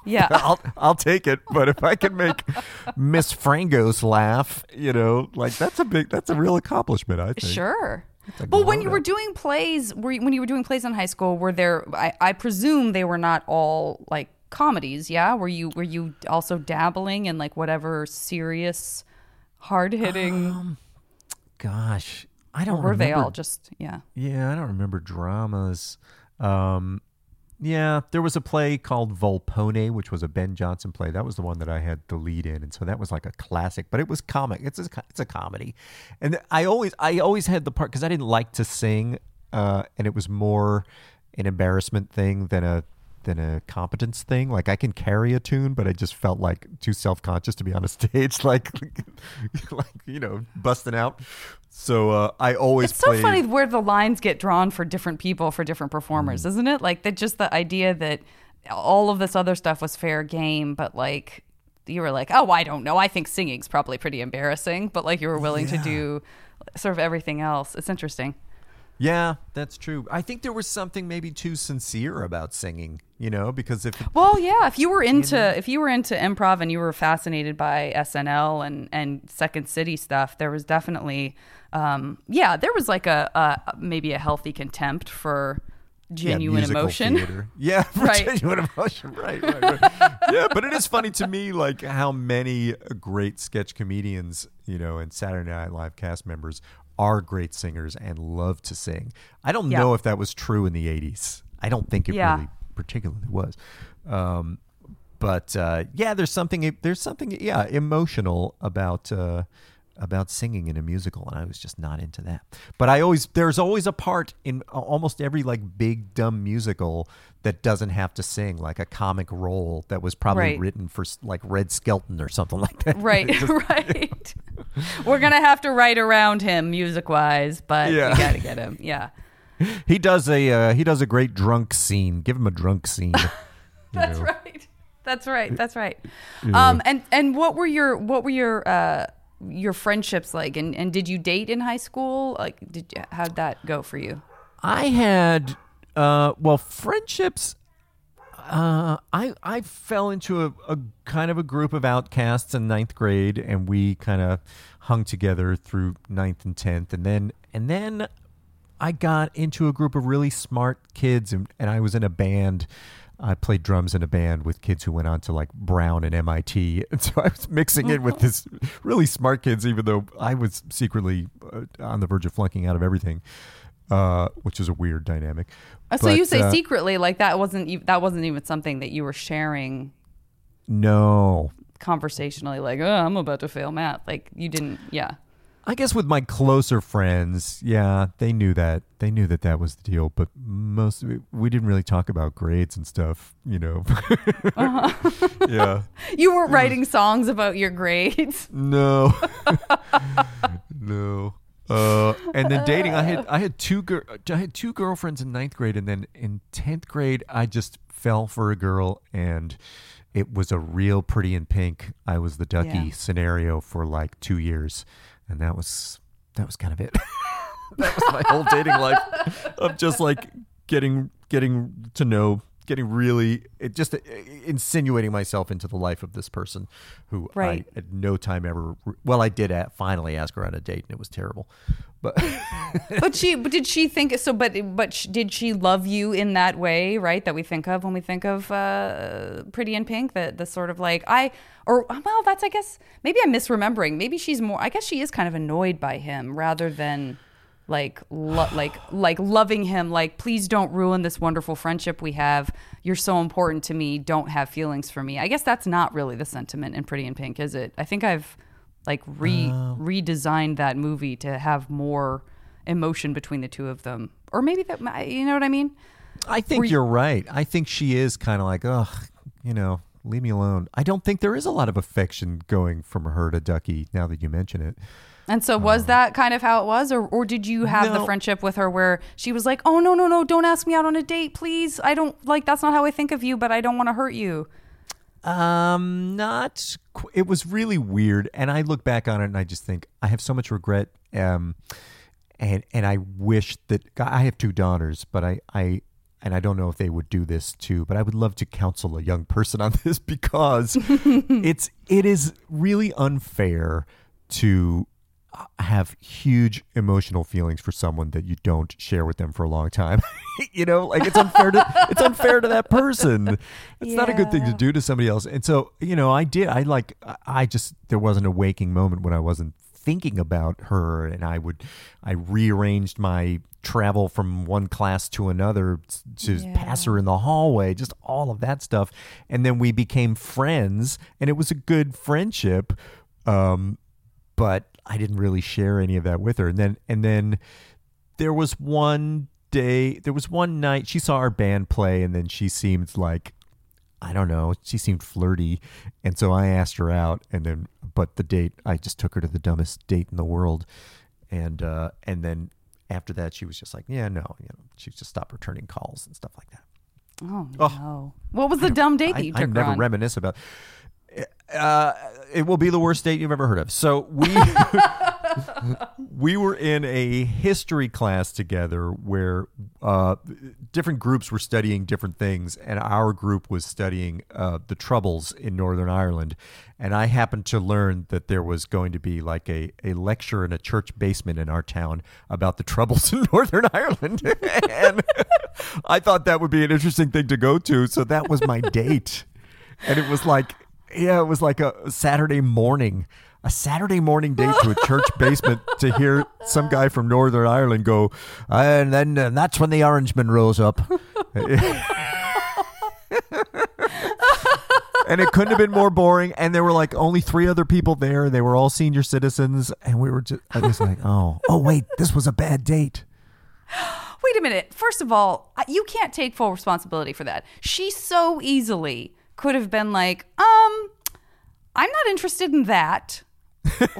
Yeah. I'll I'll take it. But if I can make Miss Frangos laugh, you know, like that's a big that's a real accomplishment, I think. Sure. But when you were doing plays, were you, when you were doing plays in high school, were there? I, I presume they were not all like comedies. Yeah. Were you were you also dabbling in like whatever serious, hard hitting? Gosh. I don't or were they all just yeah? Yeah, I don't remember dramas. Um, yeah, there was a play called Volpone, which was a Ben Jonson play. That was the one that I had the lead in, and so that was like a classic. But it was comic. It's a, it's a comedy, and I always I always had the part because I didn't like to sing, uh, and it was more an embarrassment thing than a than a competence thing. Like I can carry a tune, but I just felt like too self conscious to be on a stage, like like you know busting out. So uh, I always It's so played- funny where the lines get drawn for different people for different performers, Mm. isn't it? Like that just the idea that all of this other stuff was fair game, but like you were like, oh, I don't know. I think singing's probably pretty embarrassing, but like you were willing to do sort of everything else. It's interesting. Yeah, that's true. I think there was something maybe too sincere about singing, you know, because if Well, yeah, if you were into if you were into improv and you were fascinated by SNL and and Second City stuff, there was definitely um yeah, there was like a, a maybe a healthy contempt for genuine musical emotion. theater. Yeah, Right. genuine emotion. Right, right, right. yeah, but it is funny to me, like how many great sketch comedians, you know, and Saturday Night Live cast members are great singers and love to sing. I don't Yeah. know if that was true in the '80s. I don't think it Yeah. really particularly was. Um, but uh, yeah, there's something. There's something. Yeah, emotional about. Uh, about singing in a musical and I was just not into that. But I always there's always a part in almost every like big dumb musical that doesn't have to sing like a comic role that was probably Right. written for like Red Skelton or something like that. Right, just- right. We're gonna have to write around him music wise, but Yeah. we gotta get him. Yeah. he does a uh, he does a great drunk scene. Give him a drunk scene. That's know. right. That's right. That's right. Um, and and what were your what were your uh, your friendships like? And and did you date in high school? Like, did you, how'd that go for you? I had uh well friendships uh I I fell into a, a kind of a group of outcasts in ninth grade and we kind of hung together through ninth and tenth and then and then I got into a group of really smart kids and, and I was in a band. I played drums in a band with kids who went on to like Brown and MIT. And so I was mixing in with this really smart kids, even though I was secretly uh, on the verge of flunking out of everything, uh, which is a weird dynamic. Uh, so you say uh, secretly, like that wasn't e- that wasn't even something that you were sharing No. conversationally. Like, oh, I'm about to fail math. Like you didn't. Yeah. I guess with my closer friends, yeah, they knew that. They knew that that was the deal, but most we didn't really talk about grades and stuff, you know. Uh-huh. yeah. You weren't writing songs about your grades. No. no. Uh, and then dating, I had I had two gir- I had two girlfriends in ninth grade, and then in tenth grade, I just fell for a girl, and it was a real pretty in pink. I was the ducky Yeah. scenario for like two years, and that was that was kind of it. that was my whole dating life of just like getting getting to know getting really it just uh, insinuating myself into the life of this person who Right. I at no time ever well I did at, finally ask her on a date and it was terrible but but she but did she think so but but sh- did she love you in that way right that we think of when we think of uh pretty in pink the the sort of like i or well that's i guess maybe i'm misremembering maybe she's more i guess she is kind of annoyed by him rather than like lo- like like loving him like please don't ruin this wonderful friendship we have. You're so important to me. Don't have feelings for me. I guess that's not really the sentiment in pretty in pink is it? I think i've like re um. redesigned that movie to have more emotion between the two of them. Or maybe that you know what i mean? I think you- you're right. I think she is kind of like ugh you know leave me alone. I don't think there is a lot of affection going from her to Ducky now that you mention it and so was that kind of how it was or, or did you have the friendship with her where she was like oh no no no don't ask me out on a date please i don't like that's not how i think of you but i don't want to hurt you Um, not. Qu- it was really weird, and I look back on it and I just think I have so much regret. Um, and and I wish that I have two daughters, but I I and I don't know if they would do this too. But I would love to counsel a young person on this because it's it is really unfair to have huge emotional feelings for someone that you don't share with them for a long time. you know, like it's unfair to it's unfair to that person. It's not a good thing to do to somebody else. And so, you know, I did I like I just there wasn't a waking moment when I wasn't thinking about her and I would I rearranged my travel from one class to another to pass her in the hallway, just all of that stuff. And then we became friends and it was a good friendship. Um but I didn't really share any of that with her. And then and then there was one day, there was one night she saw our band play, and then she seemed like I don't know, she seemed flirty, and so I asked her out, and then but the date I just took her to the dumbest date in the world, and uh, and then after that she was just like, yeah, no, you know, she just stopped returning calls and stuff like that. oh, Oh. no what was the dumb date that you I, I took her never on? reminisce about. Uh, it will be the worst date you've ever heard of. So we we were in a history class together where uh, different groups were studying different things, and our group was studying uh, the Troubles in Northern Ireland. And I happened to learn that there was going to be like a, a lecture in a church basement in our town about the Troubles in Northern Ireland. and I thought that would be an interesting thing to go to. So that was my date. And it was like, yeah, it was like a Saturday morning, a Saturday morning date to a church basement to hear some guy from Northern Ireland go, and then uh, that's when the Orangeman rose up. and it couldn't have been more boring. And there were like only three other people there. They were all senior citizens, and we were just, I was like, oh, oh wait, this was a bad date. Wait a minute. First of all, you can't take full responsibility for that. She so easily could have been like, um, I'm not interested in that.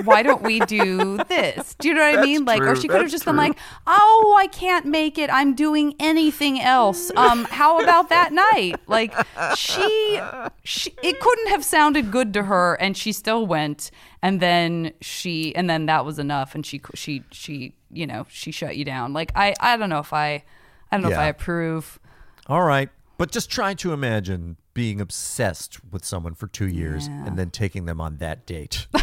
Why don't we do this? Do you know what I mean? Like, or she could have That's just been like, "Oh, I can't make it. I'm doing anything else. Um, how about that night?" Like, she, she, it couldn't have sounded good to her, and she still went. And then she, and then that was enough, and she, she, she, you know, she shut you down. Like, I, I don't know if I, I don't know if I approve. All right. But just try to imagine being obsessed with someone for two years Yeah. and then taking them on that date.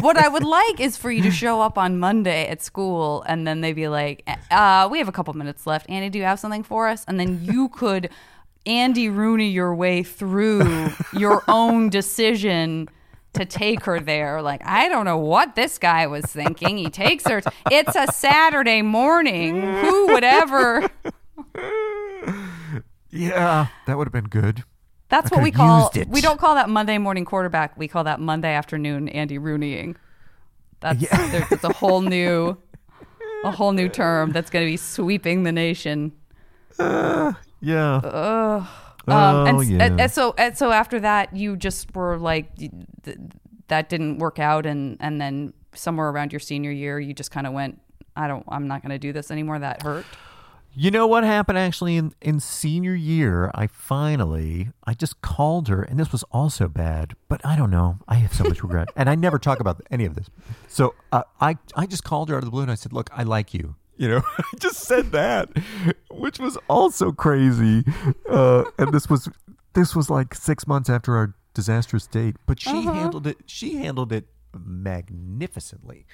what I would like is for you to show up on Monday at school and then they'd be like, uh, we have a couple minutes left. Andy, do you have something for us? And then you could Andy Rooney your way through your own decision to take her there. Like, I don't know what this guy was thinking. He takes her. It's a Saturday morning. Who would ever? Yeah, that would have been good. That's I what we call. We don't call that Monday morning quarterback. We call that Monday afternoon Andy Rooneying. That's there's, it's a whole new, a whole new term that's going to be sweeping the nation. Yeah. Ugh. Oh, Um, and, yeah. and, and so and so after that, you just were like, th- that didn't work out, and and then somewhere around your senior year, you just kind of went, I don't, I'm not going to do this anymore. That hurt. You know what happened actually in, in senior year? I finally, I just called her, and this was also bad, but I don't know. I have so much regret. And I never talk about any of this. So uh, I, I just called her out of the blue and I said, Look, I like you. You know, I just said that, which was also crazy. Uh, and this was, this was like six months after our disastrous date, but she Uh-huh. handled it, she handled it magnificently.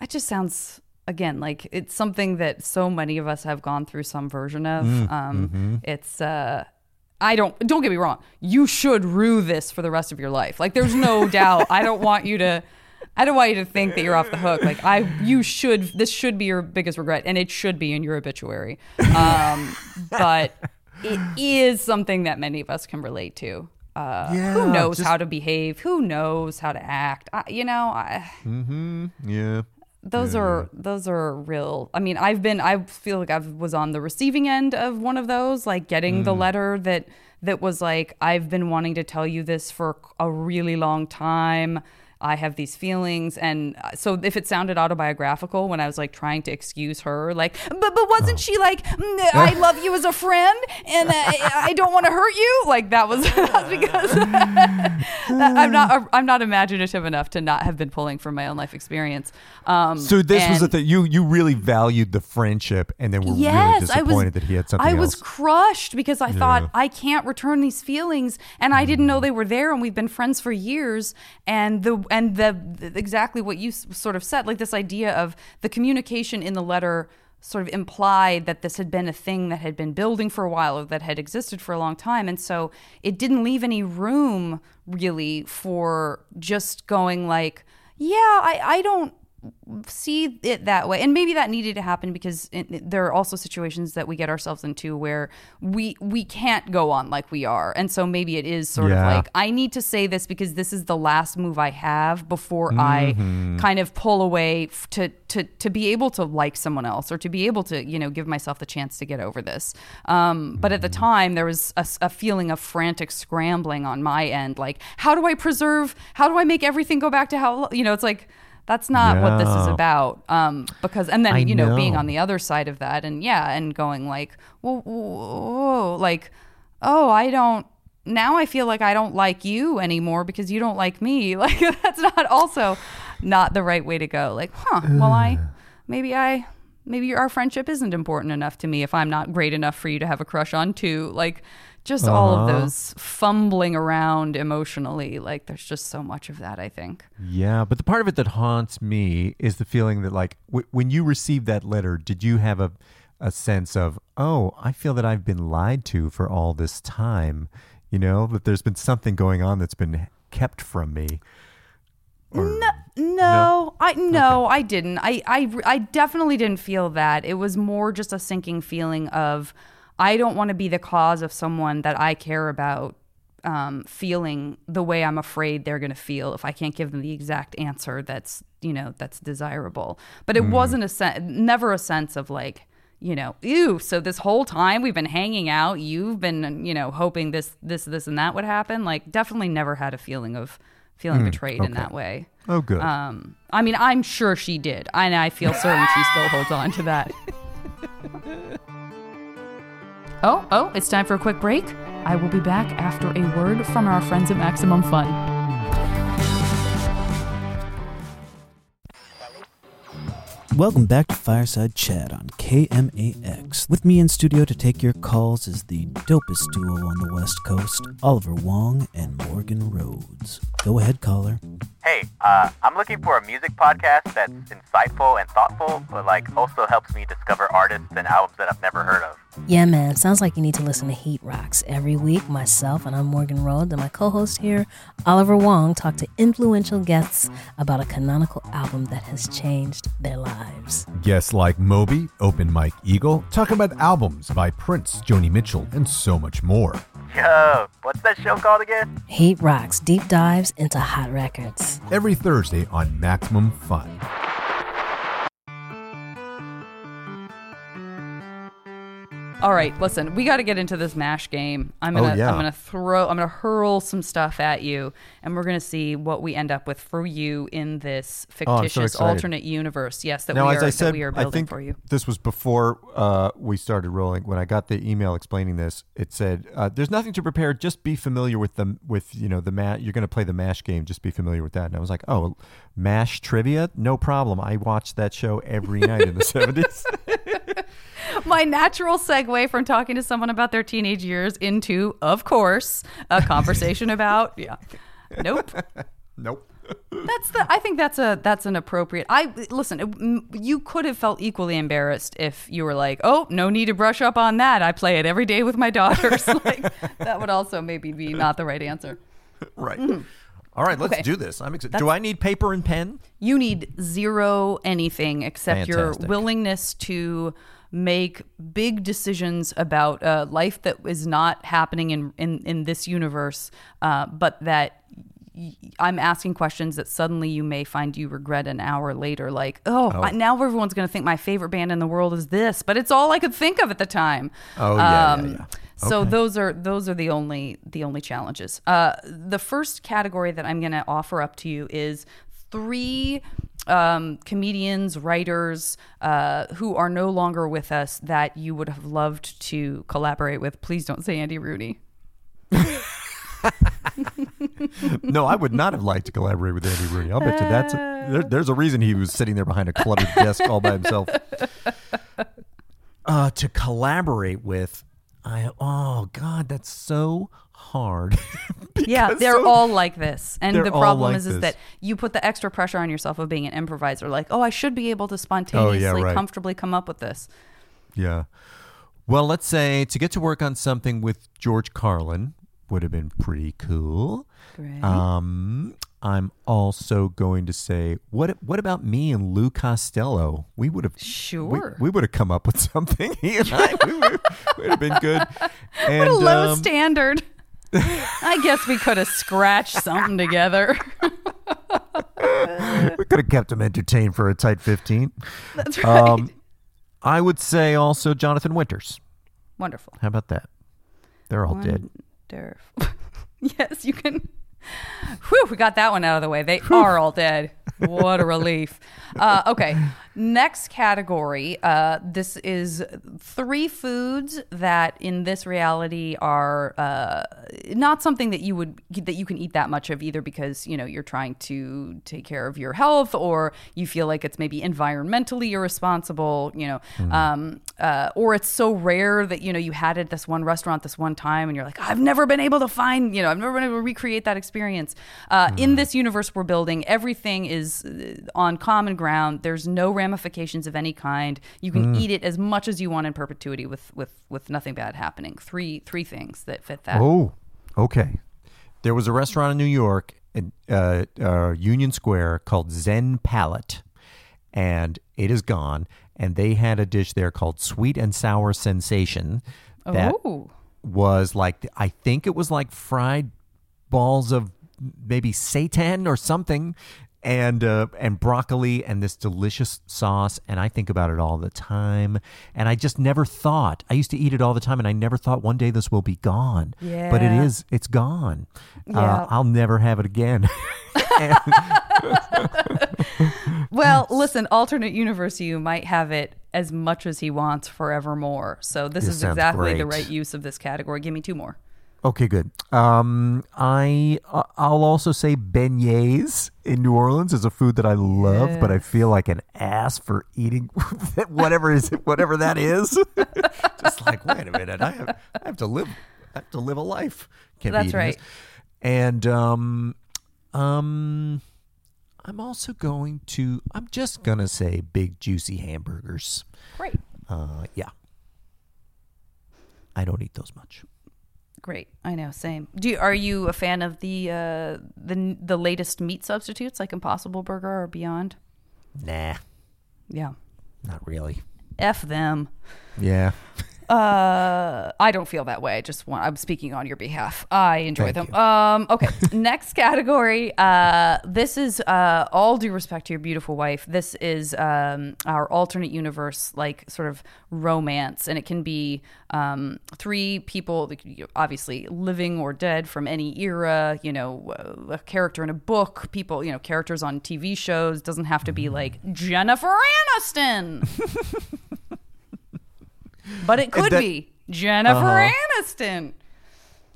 That just sounds again like it's something that so many of us have gone through some version of. Mm, um, mhm. It's uh, I don't don't get me wrong. You should rue this for the rest of your life. Like there's no doubt. I don't want you to. I don't want you to think that you're off the hook. Like I, you should. This should be your biggest regret, and it should be in your obituary. Um, but it is something that many of us can relate to. Uh, Yeah, who knows just- how to behave? Who knows how to act? I, you know, I, Mm-hmm. Yeah. Those are those are real i mean i've been i feel like i was on the receiving end of one of those like getting the Mm. letter that that was like i've been wanting to tell you this for a really long time i have these feelings and uh, so if it sounded autobiographical when i was like trying to excuse her like but but wasn't she like "Mm, i love you as a friend and i, I don't want to hurt you like that was because i'm not i'm not imaginative enough to not have been pulling from my own life experience um So this was the thing. You you really valued the friendship, and then were really yes, I disappointed was. that he had something I was crushed because I Yeah. thought I can't return these feelings, and I didn't know they were there, and we've been friends for years. And the and the, exactly what you sort of said, like this idea of the communication in the letter sort of implied that this had been a thing that had been building for a while or that had existed for a long time. And so it didn't leave any room really for just going like yeah i, I don't see it that way and maybe that needed to happen because it, there are also situations that we get ourselves into where we we can't go on like we are and so maybe it is sort Yeah. of like i need to say this because this is the last move i have before i Mhm. kind of pull away f- to to to be able to like someone else or to be able to you know give myself the chance to get over this um, but at the time there was a feeling of frantic scrambling on my end like how do i preserve how do i make everything go back to how you know it's like that's not what this is about um, because and then I you know, being on the other side of that and yeah and going like whoa, whoa, whoa, like oh i don't now i feel like i don't like you anymore because you don't like me. Like that's not also not the right way to go. Like huh well i maybe i maybe our friendship isn't important enough to me if i'm not great enough for you to have a crush on too. Like just all of Uh-huh. those fumbling around emotionally. Like there's just so much of that. I think. Yeah, but the part of it that haunts me is the feeling that, like, w- when you received that letter, did you have a, a sense of, oh, I feel that I've been lied to for all this time? You know, that there's been something going on that's been kept from me. Or- No, no, I no, I didn't. I, I I definitely didn't feel that. It was more just a sinking feeling of I don't want to be the cause of someone that I care about um, feeling the way I'm afraid they're going to feel if I can't give them the exact answer that's you know that's desirable. But it wasn't a sen- never a sense of like you know, ew. So this whole time we've been hanging out, you've been you know hoping this this this and that would happen. Like definitely never had a feeling of feeling betrayed in that way. Oh, good. Um, I mean, I'm sure she did, and I feel certain she still holds on to that. oh, oh, it's time for a quick break. I will be back after a word from our friends at Maximum Fun. Welcome back to Fireside Chat on KMAX. With me in studio to take your calls is the dopest duo on the West Coast, Oliver Wang and Morgan Rhodes. Go ahead, caller. Hey, uh, I'm looking for a music podcast that's insightful and thoughtful, but like also helps me discover artists and albums that I've never heard of. Yeah, man. Sounds like you need to listen to Heat Rocks every week. Myself and I'm Morgan Rhodes and my co-host here, Oliver Wang, talk to influential guests about a canonical album that has changed their lives. Guests like Moby, Open Mike Eagle, talk about albums by Prince, Joni Mitchell, and so much more. Yo, what's that show called again? Heat Rocks deep dives into hot records. Every Thursday on Maximum Fun. All right, listen, we got to get into this mash game. I'm Oh, gonna, yeah. I'm gonna throw, I'm gonna hurl some stuff at you, and we're gonna see what we end up with for you in this Oh, so fictitious alternate universe. Yes, that now, we as are, I that said, we are I building think for you. this was before uh, we started rolling. When I got the email explaining this, it said, uh, "There's nothing to prepare. Just be familiar with the with you know the mat. You're going to play the Mash game. Just be familiar with that." And I was like, "Oh, Mash trivia? No problem. I watched that show every night in the '70s." my natural segue from talking to someone about their teenage years into, of course, a conversation about yeah. Nope. nope. That's the. I think that's a that's an appropriate. I listen. it- You could have felt equally embarrassed if you were like, "Oh, no need to brush up on that. I play it every day with my daughters." like that would also maybe be not the right answer. right. Mm-hmm. All right, let's Okay. do this. I'm excited. Do I need paper and pen? You need zero anything except your willingness to make big decisions about a life that is not happening in in, in this universe, uh, but that y- I'm asking questions that suddenly you may find you regret an hour later. Like, oh, Oh. I, now everyone's going to think my favorite band in the world is this, but it's all I could think of at the time. Oh, yeah, Um, yeah, yeah. So those are those are the only the only challenges. Uh, the first category that I'm going to offer up to you is three um, comedians, writers uh, who are no longer with us that you would have loved to collaborate with. Please don't say Andy Rooney. no, I would not have liked to collaborate with Andy Rooney. I'll bet you that's a, there, there's a reason he was sitting there behind a cluttered desk all by himself. Uh, to collaborate with, I oh god, that's so hard. yeah, they're so- all like this, and the problem like is, is this. that you put the extra pressure on yourself of being an improviser. Like, oh, I should be able to spontaneously, Oh, right. comfortably come up with this. Yeah. Well, let's say to get to work on something with George Carlin would have been pretty cool. Great. Um, I'm also going to say, what what about me and Lou Costello? We would have Sure. We, we would have come up with something. He and I, we would, would have been good. And, what a low um, standard. I guess we could have scratched something together. we could have kept him entertained for a tight 15. That's right. I would say also Jonathan Winters. Wonderful. How about that? They're all dead. Wonderful. yes, you can. Whew, we got that one out of the way. They are all dead. What a relief. Uh, okay. Next category. Uh, this is three foods that in this reality are uh, not something that you would that you can eat that much of either because you know you're trying to take care of your health or you feel like it's maybe environmentally irresponsible. You know, um, uh, or it's so rare that you know you had it at this one restaurant this one time and you're like I've never been able to find you know I've never been able to recreate that experience. Uh, In this universe we're building, everything is uh, on common ground. There's no ramifications of any kind. You can Mm. eat it as much as you want in perpetuity with with with nothing bad happening. Three three things that fit that. Oh, okay. There was a restaurant in New York, in uh, uh, Union Square, called Zen Palate, and it is gone. And they had a dish there called Sweet and Sour Sensation. That Oh. was like I think it was like fried balls of maybe seitan or something. And uh, and broccoli and this delicious sauce, and I think about it all the time. And I just never thought I used to eat it all the time, and I never thought one day this will be gone. Yeah. But it is. It's gone. Yeah. Uh, I'll never have it again. Well, listen, alternate universe, you might have it as much as he wants forevermore. So this, This is exactly the right use of this category. Give me two more. Okay, good. Um, I uh, I'll also say beignets in New Orleans is a food that I love, but I feel like an ass for eating whatever is whatever that is. Just like wait a minute, I have I have to live I have to live a life. Can't That's right. this. And um, um, I'm also going to I'm just gonna say big juicy hamburgers. Great. Uh, yeah. I don't eat those much. Great. I know. Same. Do you, are you a fan of the uh, the the latest meat substitutes like Impossible Burger or Beyond? Nah, Yeah. not really. F them. Yeah. Uh, I don't feel that way. I just want. I'm speaking on your behalf. I enjoy Thank them. Um, okay. Next category. Uh, this is uh, all due respect to your beautiful wife. This is um, our alternate universe, like sort of romance, and it can be um, three people, like, you know, obviously living or dead from any era. You know, a character in a book. People, you know, characters on TV shows. Doesn't have to be like Jennifer Aniston. But it could that- be Jennifer Uh-huh. Aniston.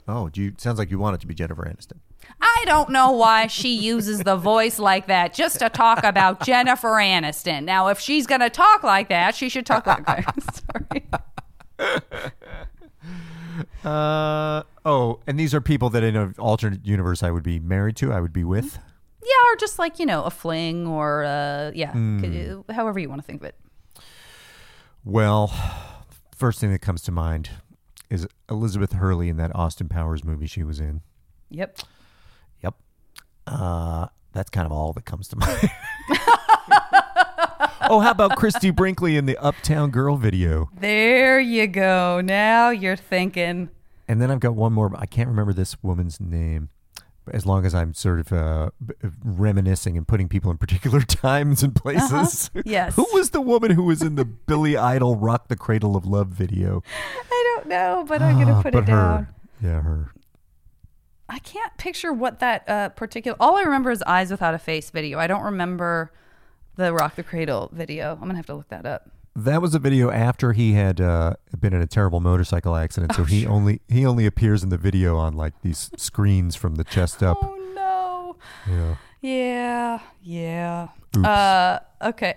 Oh, do you sounds like you want it to be Jennifer Aniston. I don't know why she uses the voice like that just to talk about Jennifer Aniston. Now, if she's going to talk like that, she should talk like that. Sorry. Uh oh, and these are people that in an alternate universe I would be married to, I would be with. Yeah, or just like, you know, a fling or, uh, yeah, c- however you want to think of it. Well, first thing that comes to mind is Elizabeth Hurley in that Austin Powers movie she was in. Yep. Yep. Uh that's kind of all that comes to mind. oh, how about Christie Brinkley in the Uptown Girl video? There you go. Now you're thinking. And then I've got one more. I can't remember this woman's name. As long as I'm sort of uh, reminiscing and putting people in particular times and places. Uh-huh. Yes. who was the woman who was in the Billy Idol "Rock the Cradle of Love" video? I don't know, but I'm going to Ah, put but it down. Yeah, her. I can't picture what that uh, particular. All I remember is "Eyes Without a Face" video. I don't remember the "Rock the Cradle" video. I'm gonna have to look that up. That was a video after he had uh, been in a terrible motorcycle accident. Oh, So he only he only appears in the video on like these screens from the chest up. Oh no. Yeah. Yeah. Yeah. Oops. Uh, okay.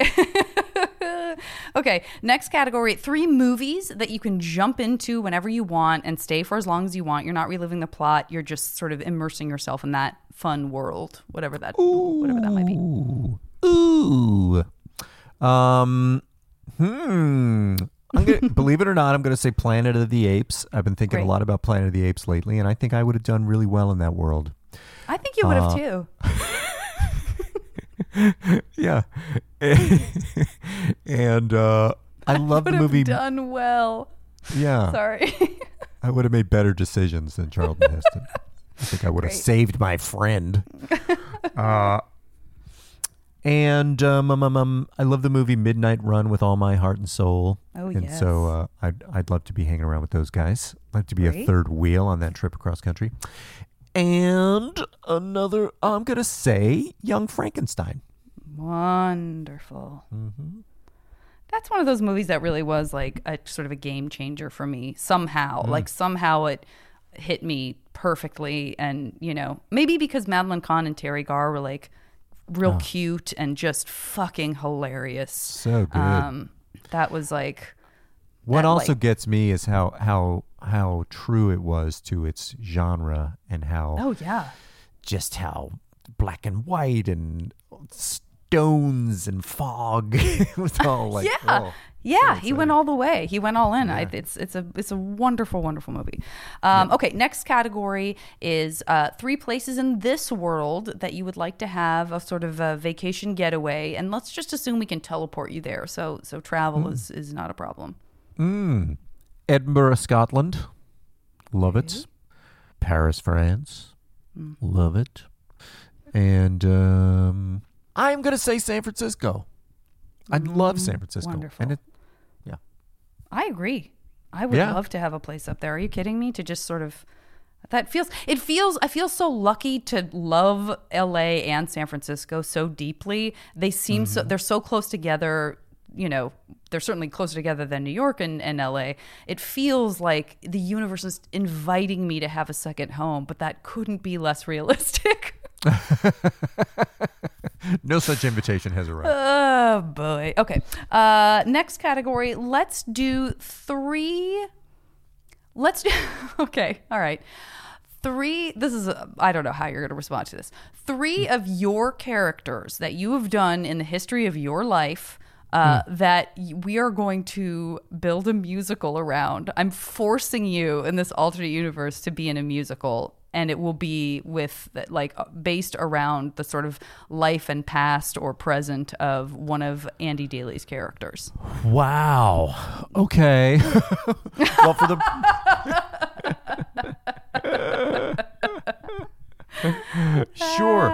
okay. Next category: three movies that you can jump into whenever you want and stay for as long as you want. You're not reliving the plot. You're just sort of immersing yourself in that fun world, whatever that whatever that might be. Ooh. Ooh. Um. Hmm. I'm gonna, believe it or not, I'm going to say Planet of the Apes. I've been thinking Great. a lot about Planet of the Apes lately, and I think I would have done really well in that world. I think you would have Uh, too. yeah. and uh, I love the movie. done well. Yeah. Sorry. I would have made better decisions than Charlton Heston. I think I would have saved my friend. uh, and um, um, um, I love the movie Midnight Run with all my heart and soul. Oh, and so uh, I'd I'd love to be hanging around with those guys. I'd like to be a third wheel on that trip across country. And another, I'm gonna say Young Frankenstein. Wonderful. Mm-hmm. That's one of those movies that really was like a sort of a game changer for me somehow. Mm. Like somehow it hit me perfectly and, you know, maybe because Madeline Kahn and Teri Garr were like real Oh. cute and just fucking hilarious. So good. Um that was like What that, also like- gets me is how how how true it was to its genre and how Oh yeah. just how black and white and stones and fog it was all like yeah, oh. yeah. He went all the way. He went all in. I, it's it's a it's a wonderful, wonderful movie. Um, Okay, next category is uh, three places in this world that you would like to have a sort of a vacation getaway, and let's just assume we can teleport you there. So so travel Hmm. is is not a problem. Mm. Edinburgh, Scotland. Love it. Paris, France. Mm. Love it. And um, I'm going to say San Francisco. I love San Francisco. Mm, wonderful. And it, yeah. I agree. I would Yeah. love to have a place up there. Are you kidding me? To just sort of that feels it feels I feel so lucky to love LA and San Francisco so deeply. They seem so Mm-hmm. they're so close together, you know, they're certainly closer together than New York and, and LA. It feels like the universe is inviting me to have a second home, but that couldn't be less realistic. No such invitation has arrived. Oh boy. Okay. Uh, next category. Let's do three. Let's do. Okay. All right. Three. This is. I I don't know how you're going to respond to this. Three of your characters that you have done in the history of your life. Uh, That y- we are going to build a musical around. I'm forcing you in this alternate universe to be in a musical, and it will be with like uh, based around the sort of life and past or present of one of Andy Daly's characters. Wow. Okay. well, for the sure.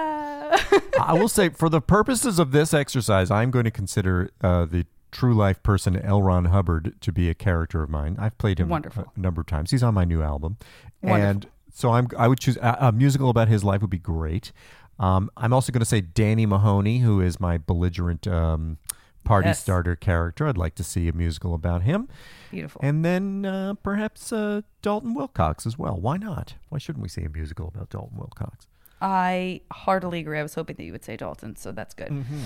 I will say, for the purposes of this exercise, I'm going to consider uh, the true life person L. Ron Hubbard to be a character of mine. I've played him Wonderful. a number of times. He's on my new album, Wonderful. and so I'm. I would choose a, a musical about his life would be great. Um, I'm also going to say Danny Mahoney, who is my belligerent um, party Yes. starter character. I'd like to see a musical about him. Beautiful. And then uh, perhaps uh, Dalton Wilcox as well. Why not? Why shouldn't we see a musical about Dalton Wilcox? I heartily agree. I was hoping that you would say Dalton, so that's good. Mm-hmm.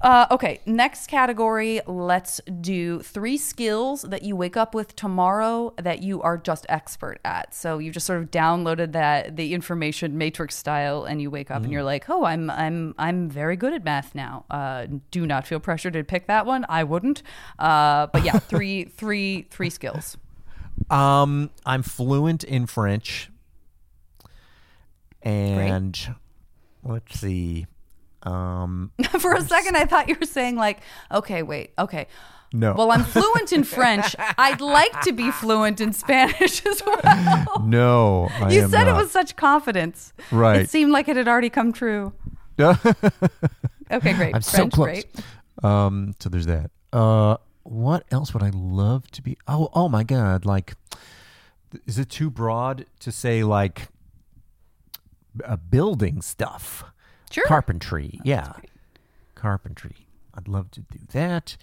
Uh, okay, next category. Let's do three skills that you wake up with tomorrow that you are just expert at. So you just sort of downloaded that the information matrix style, and you wake up and you're like, "Oh, I'm I'm I'm very good at math now." Uh, do not feel pressure to pick that one. I wouldn't. Uh, but yeah, three three three skills. Um, I'm fluent in French. And let's see. Um, For a second, I thought you were saying like, "Okay, wait, okay." No. Well, I'm fluent in French. I'd like to be fluent in Spanish as well. no, I you said it with such confidence. Right. It seemed like it had already come true. Okay, great. I'm so French, close. great. Um, so there's that. Uh, what else would I love to be? Oh, oh my God! Like, is it too broad to say like uh, building stuff? Sure. Carpentry, yeah. Carpentry. I'd love to do that.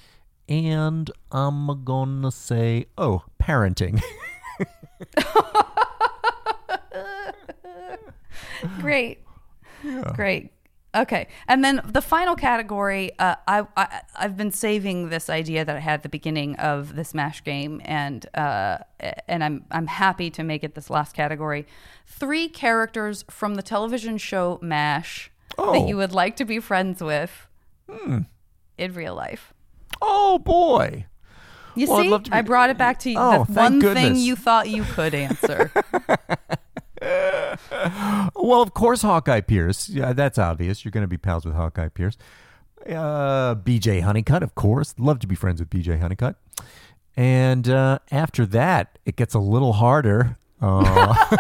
And I'm gonna say, oh, parenting. Great. Great. Okay. And then the final category, uh, I, I, I've been saving this idea that I had at the beginning of this MASH game, and uh, and I'm, I'm happy to make it this last category. Three characters from the television show MASH Oh. that you would like to be friends with Hmm. in real life. Oh boy. You Well, see, to I brought it back to you. Oh, the one thing you thought you could answer. Well, of course, Hawkeye Pierce. Yeah, that's obvious. You're going to be pals with Hawkeye Pierce. Uh, BJ Honeycutt, of course. Love to be friends with BJ Honeycutt. And uh, after that, it gets a little harder. Uh,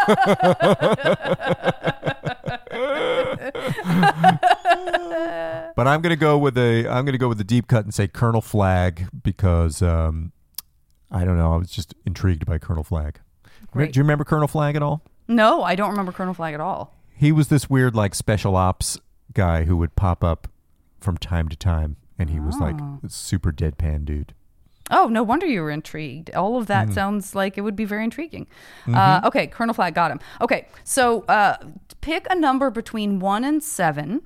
but I'm going to go with a I'm going to go with the deep cut and say Colonel Flagg because um, I don't know. I was just intrigued by Colonel Flagg. Great. Do you remember Colonel Flagg at all? No, I don't remember Colonel Flagg at all. He was this weird like special ops guy who would pop up from time to time, and he was like Oh. a super deadpan dude. Oh, no wonder you were intrigued. All of that Mhm. sounds like it would be very intriguing. Mhm. Uh, okay, Colonel Flagg got him. Okay, so uh, pick a number between one and seven.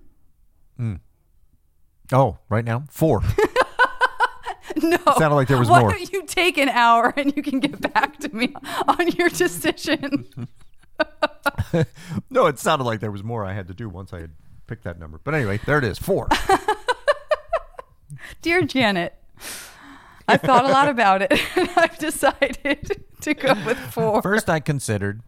Mm. Oh, right now four. No, Sounded like there was Why more. don't you take an hour and you can get back to me on your decision? no, it sounded like there was more I had to do once I had picked that number. But anyway, there it is, four. Dear Janet, I thought a lot about it and I've decided to go with four. First, I considered.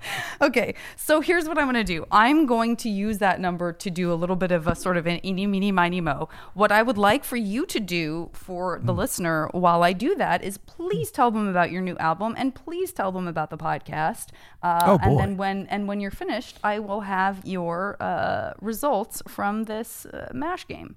Okay, so here's what I'm going to do. I'm going to use that number to do a little bit of a sort of an eeny, meeny, miny, mo. What I would like for you to do for the listener while I do that is please tell them about your new album and please tell them about the podcast. Uh, Oh, And then when and when you're finished, I will have your uh, results from this uh, mash game.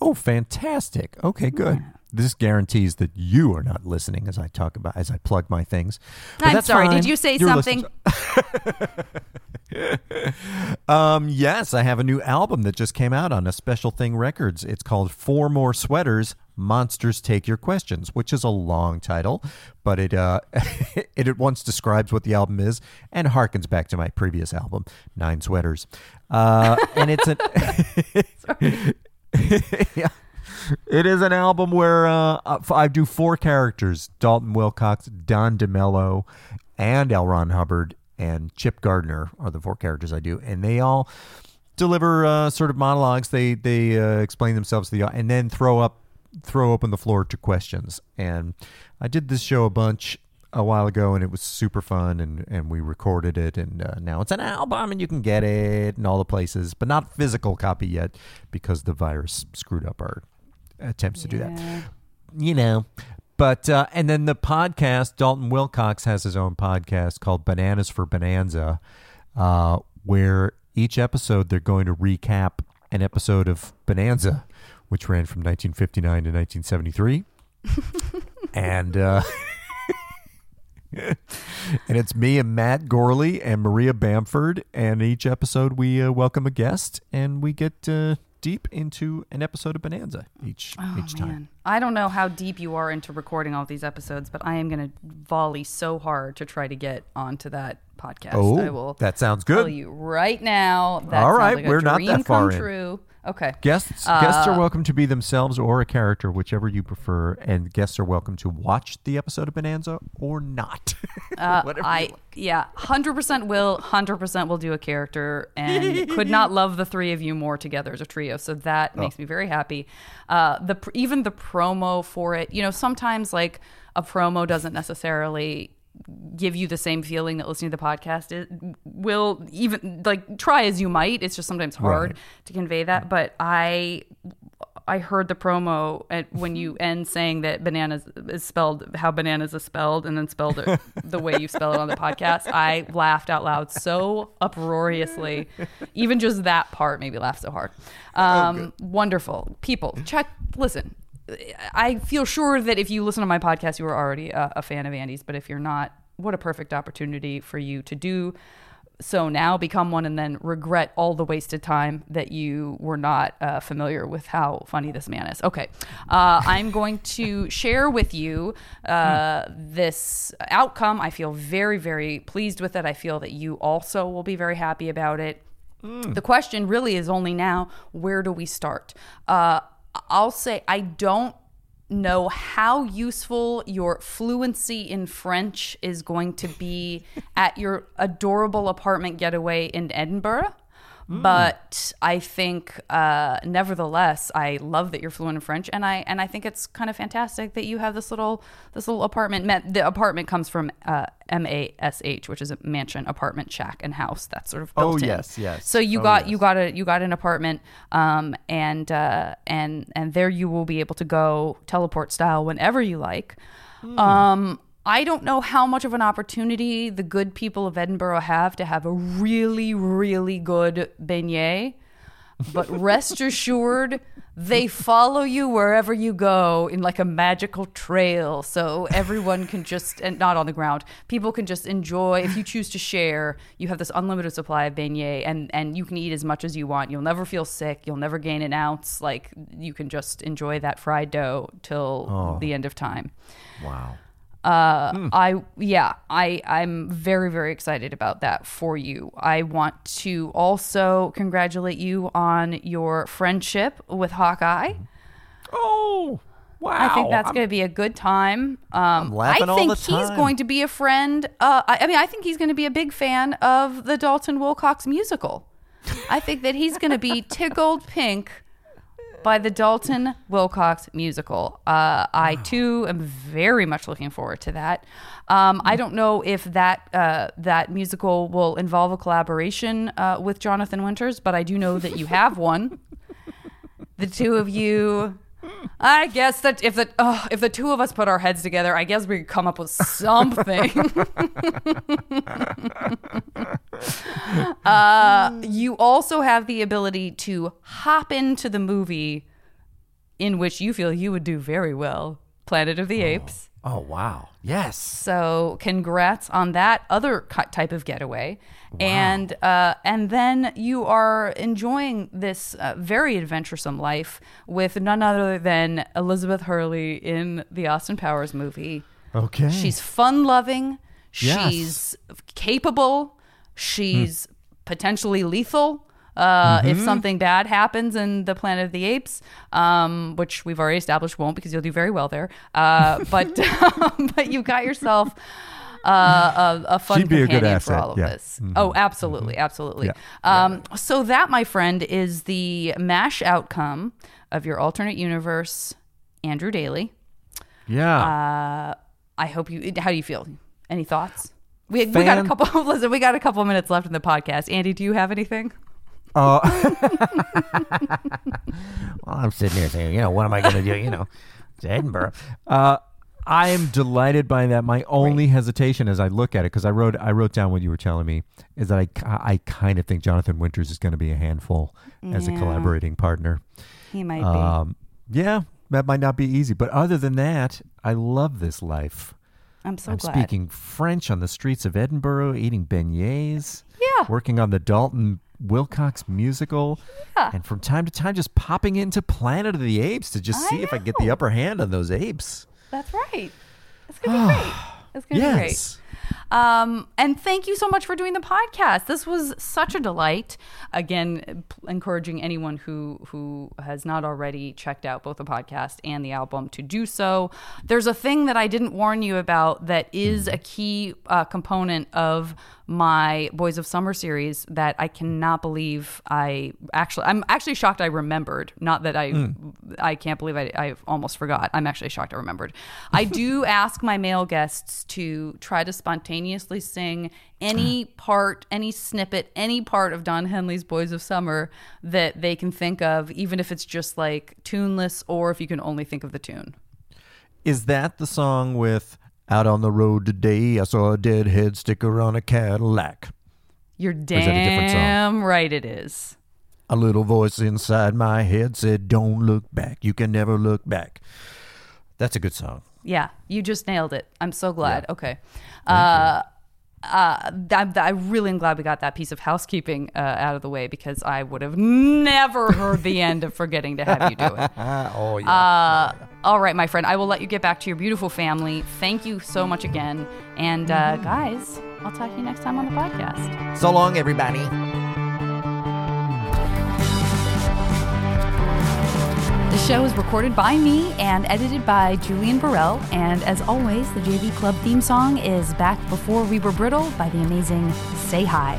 Oh, fantastic. Okay, good. This guarantees that you are not listening as I talk about as I plug my things. But I'm that's sorry. fine. Did you say You're something? um, yes, I have a new album that just came out on a Special Thing Records. It's called Four More Sweaters. Monsters Take Your Questions, which is a long title, but it uh, it at once describes what the album is and harkens back to my previous album, Nine Sweaters. Uh, and it's an yeah. It is an album where uh, I do four characters: Dalton Wilcox, Don DiMello, and L. Ron Hubbard and Chip Gardner are the four characters I do, and they all deliver uh, sort of monologues. They they uh, explain themselves to the audience and then throw up throw open the floor to questions. And I did this show a bunch a while ago, and it was super fun. And and we recorded it, and uh, now it's an album, and you can get it in all the places, but not physical copy yet because the virus screwed up our attempts to do that. You know. But uh, and then the podcast, Dalton Wilcox has his own podcast called Bananas for Bonanza, uh, where each episode they're going to recap an episode of Bonanza, which ran from 1959 to 1973, and uh, and it's me and Matt Gorley and Maria Bamford, and each episode we uh, welcome a guest and we get uh, deep into an episode of Bonanza each Oh, each time. man. I don't know how deep you are into recording all these episodes, but I am going to volley so hard to try to get onto that podcast. Oh, I will that sounds tell good. you right now. That All like we're not dream that far come in. true. Okay. Guests guests are Uh, welcome to be themselves or a character, whichever you prefer, and guests are welcome to watch the episode of Bonanza or not. Uh, I yeah, hundred percent will, hundred percent will do a character, and could not love the three of you more together as a trio. So that Oh. makes me very happy. Uh, the even the promo for it, you know, sometimes like a promo doesn't necessarily give you the same feeling that listening to the podcast is, will even like try as you might it's just sometimes hard Right. to convey that but i I heard the promo at, when you end saying that bananas is spelled how bananas is spelled and then spelled it the way you spell it on the podcast. I laughed out loud so uproariously. Even just that part made me laugh so hard. Um, wonderful. People, check, listen. I feel sure that if you listen to my podcast, you are already a, a fan of Andy's, but if you're not, what a perfect opportunity for you to do so now become one and then regret all the wasted time that you were not uh, familiar with how funny this man is. Okay. Uh, I'm going to share with you uh, this outcome. I feel very, very pleased with it. I feel that you also will be very happy about it. The question really is only now where do we start? I'll say I don't know how useful your fluency in French is going to be at your adorable apartment getaway in Edinburgh. But I think, uh, nevertheless, I love that you're fluent in French, and I and I think it's kind of fantastic that you have this little this little apartment. The apartment comes from uh, M A S H, which is a mansion, apartment, shack, and house. That's sort of Oh, built in. yes, yes. So you Oh, got yes. you got a you got an apartment, um, and uh, and and there you will be able to go teleport style whenever you like. Hmm. Um, I don't know how much of an opportunity the good people of Edinburgh have to have a really really good beignet. but rest assured, they follow you wherever you go in like a magical trail. So everyone can just, and not on the ground, people can just enjoy. If you choose to share, you have this unlimited supply of beignet and, and you can eat as much as you want. You'll never feel sick. You'll never gain an ounce. Like you can just enjoy that fried dough till Oh. the end of time. Wow. Uh, I yeah, I I'm very very excited about that for you. I want to also congratulate you on your friendship with Hawkeye. Oh, wow! I think that's going to be a good time. Um, laughing I think he's going to be a friend. Uh, I, I mean, I think he's going to be a big fan of the Dalton Wilcox musical. I think that he's going to be tickled pink by the Dalton Wilcox musical. Uh, I too am very much looking forward to that. Um, I don't know if that uh, that musical will involve a collaboration uh, with Jonathan Winters, but I do know that you have one. the two of you. I guess that if the oh, if the two of us put our heads together, I guess we could come up with something. uh, you also have the ability to hop into the movie in which you feel you would do very well, Planet of the Apes. Oh wow! Yes. So, congrats on that other type of getaway, and uh, and then you are enjoying this uh, very adventuresome life with none other than Elizabeth Hurley in the Austin Powers movie. Okay. She's fun loving. Yes. She's capable. She's potentially lethal. Uh, If Mhm. something bad happens in the Planet of the Apes, um, which we've already established won't because you'll do very well there, uh, but but you've got yourself uh, a, a fun She'd be a good companion for all of yeah. this. Mhm. Oh, absolutely, absolutely. Yeah. Um, so that, my friend, is the mash outcome of your alternate universe, Andrew Daly. Yeah. Uh, I hope you. How do you feel? Any thoughts? We, we got a couple. Listen, we got a couple minutes left in the podcast. Andy, do you have anything? Uh, Well, I'm sitting here saying, you know, what am I going to do? You know, it's Edinburgh. Uh, I am delighted by that. My only hesitation as I look at it, because I wrote I wrote down what you were telling me, is that I, I kind of think Jonathan Winters is going to be a handful as a collaborating partner. He might be. Um, yeah, that might not be easy. But other than that, I love this life. I'm so I'm glad. speaking French on the streets of Edinburgh, eating beignets. Yeah. Working on the Dalton Wilcox musical. Yeah. And from time to time, just popping into Planet of the Apes to just I see if I can get the upper hand on those apes. That's right. It's gonna be ah, great. It's gonna be great. Um, and thank you so much for doing the podcast. This was such a delight. Again, p- encouraging anyone who who has not already checked out both the podcast and the album to do so. There's a thing that I didn't warn you about that is a key uh, component of my Boys of Summer series that I cannot believe I actually. I'm actually shocked I remembered. Not that I Mm. I can't believe I, I almost forgot. I'm actually shocked I remembered. I do ask my male guests to try to spontaneously sing any part, any snippet, any part of Don Henley's Boys of Summer that they can think of, even if it's just like tuneless or if you can only think of the tune. Is that the song with Out on the Road Today? I saw a deadhead sticker on a Cadillac. You're is that a different song? damn right it is. A little voice inside my head said, Don't look back. You can never look back. That's a good song. Yeah, you just nailed it. I'm so glad. Okay. Uh, uh, I'm, I'm really am glad we got that piece of housekeeping uh, out of the way because I would have never heard the end of forgetting to have you do it. oh, Uh, all right, my friend. I will let you get back to your beautiful family. Thank you so much again. And uh, guys, I'll talk to you next time on the podcast. So long, everybody. The show is recorded by me and edited by Julian Burrell. And as always, the JV Club theme song is Back Before We Were Brittle by the amazing Say Hi.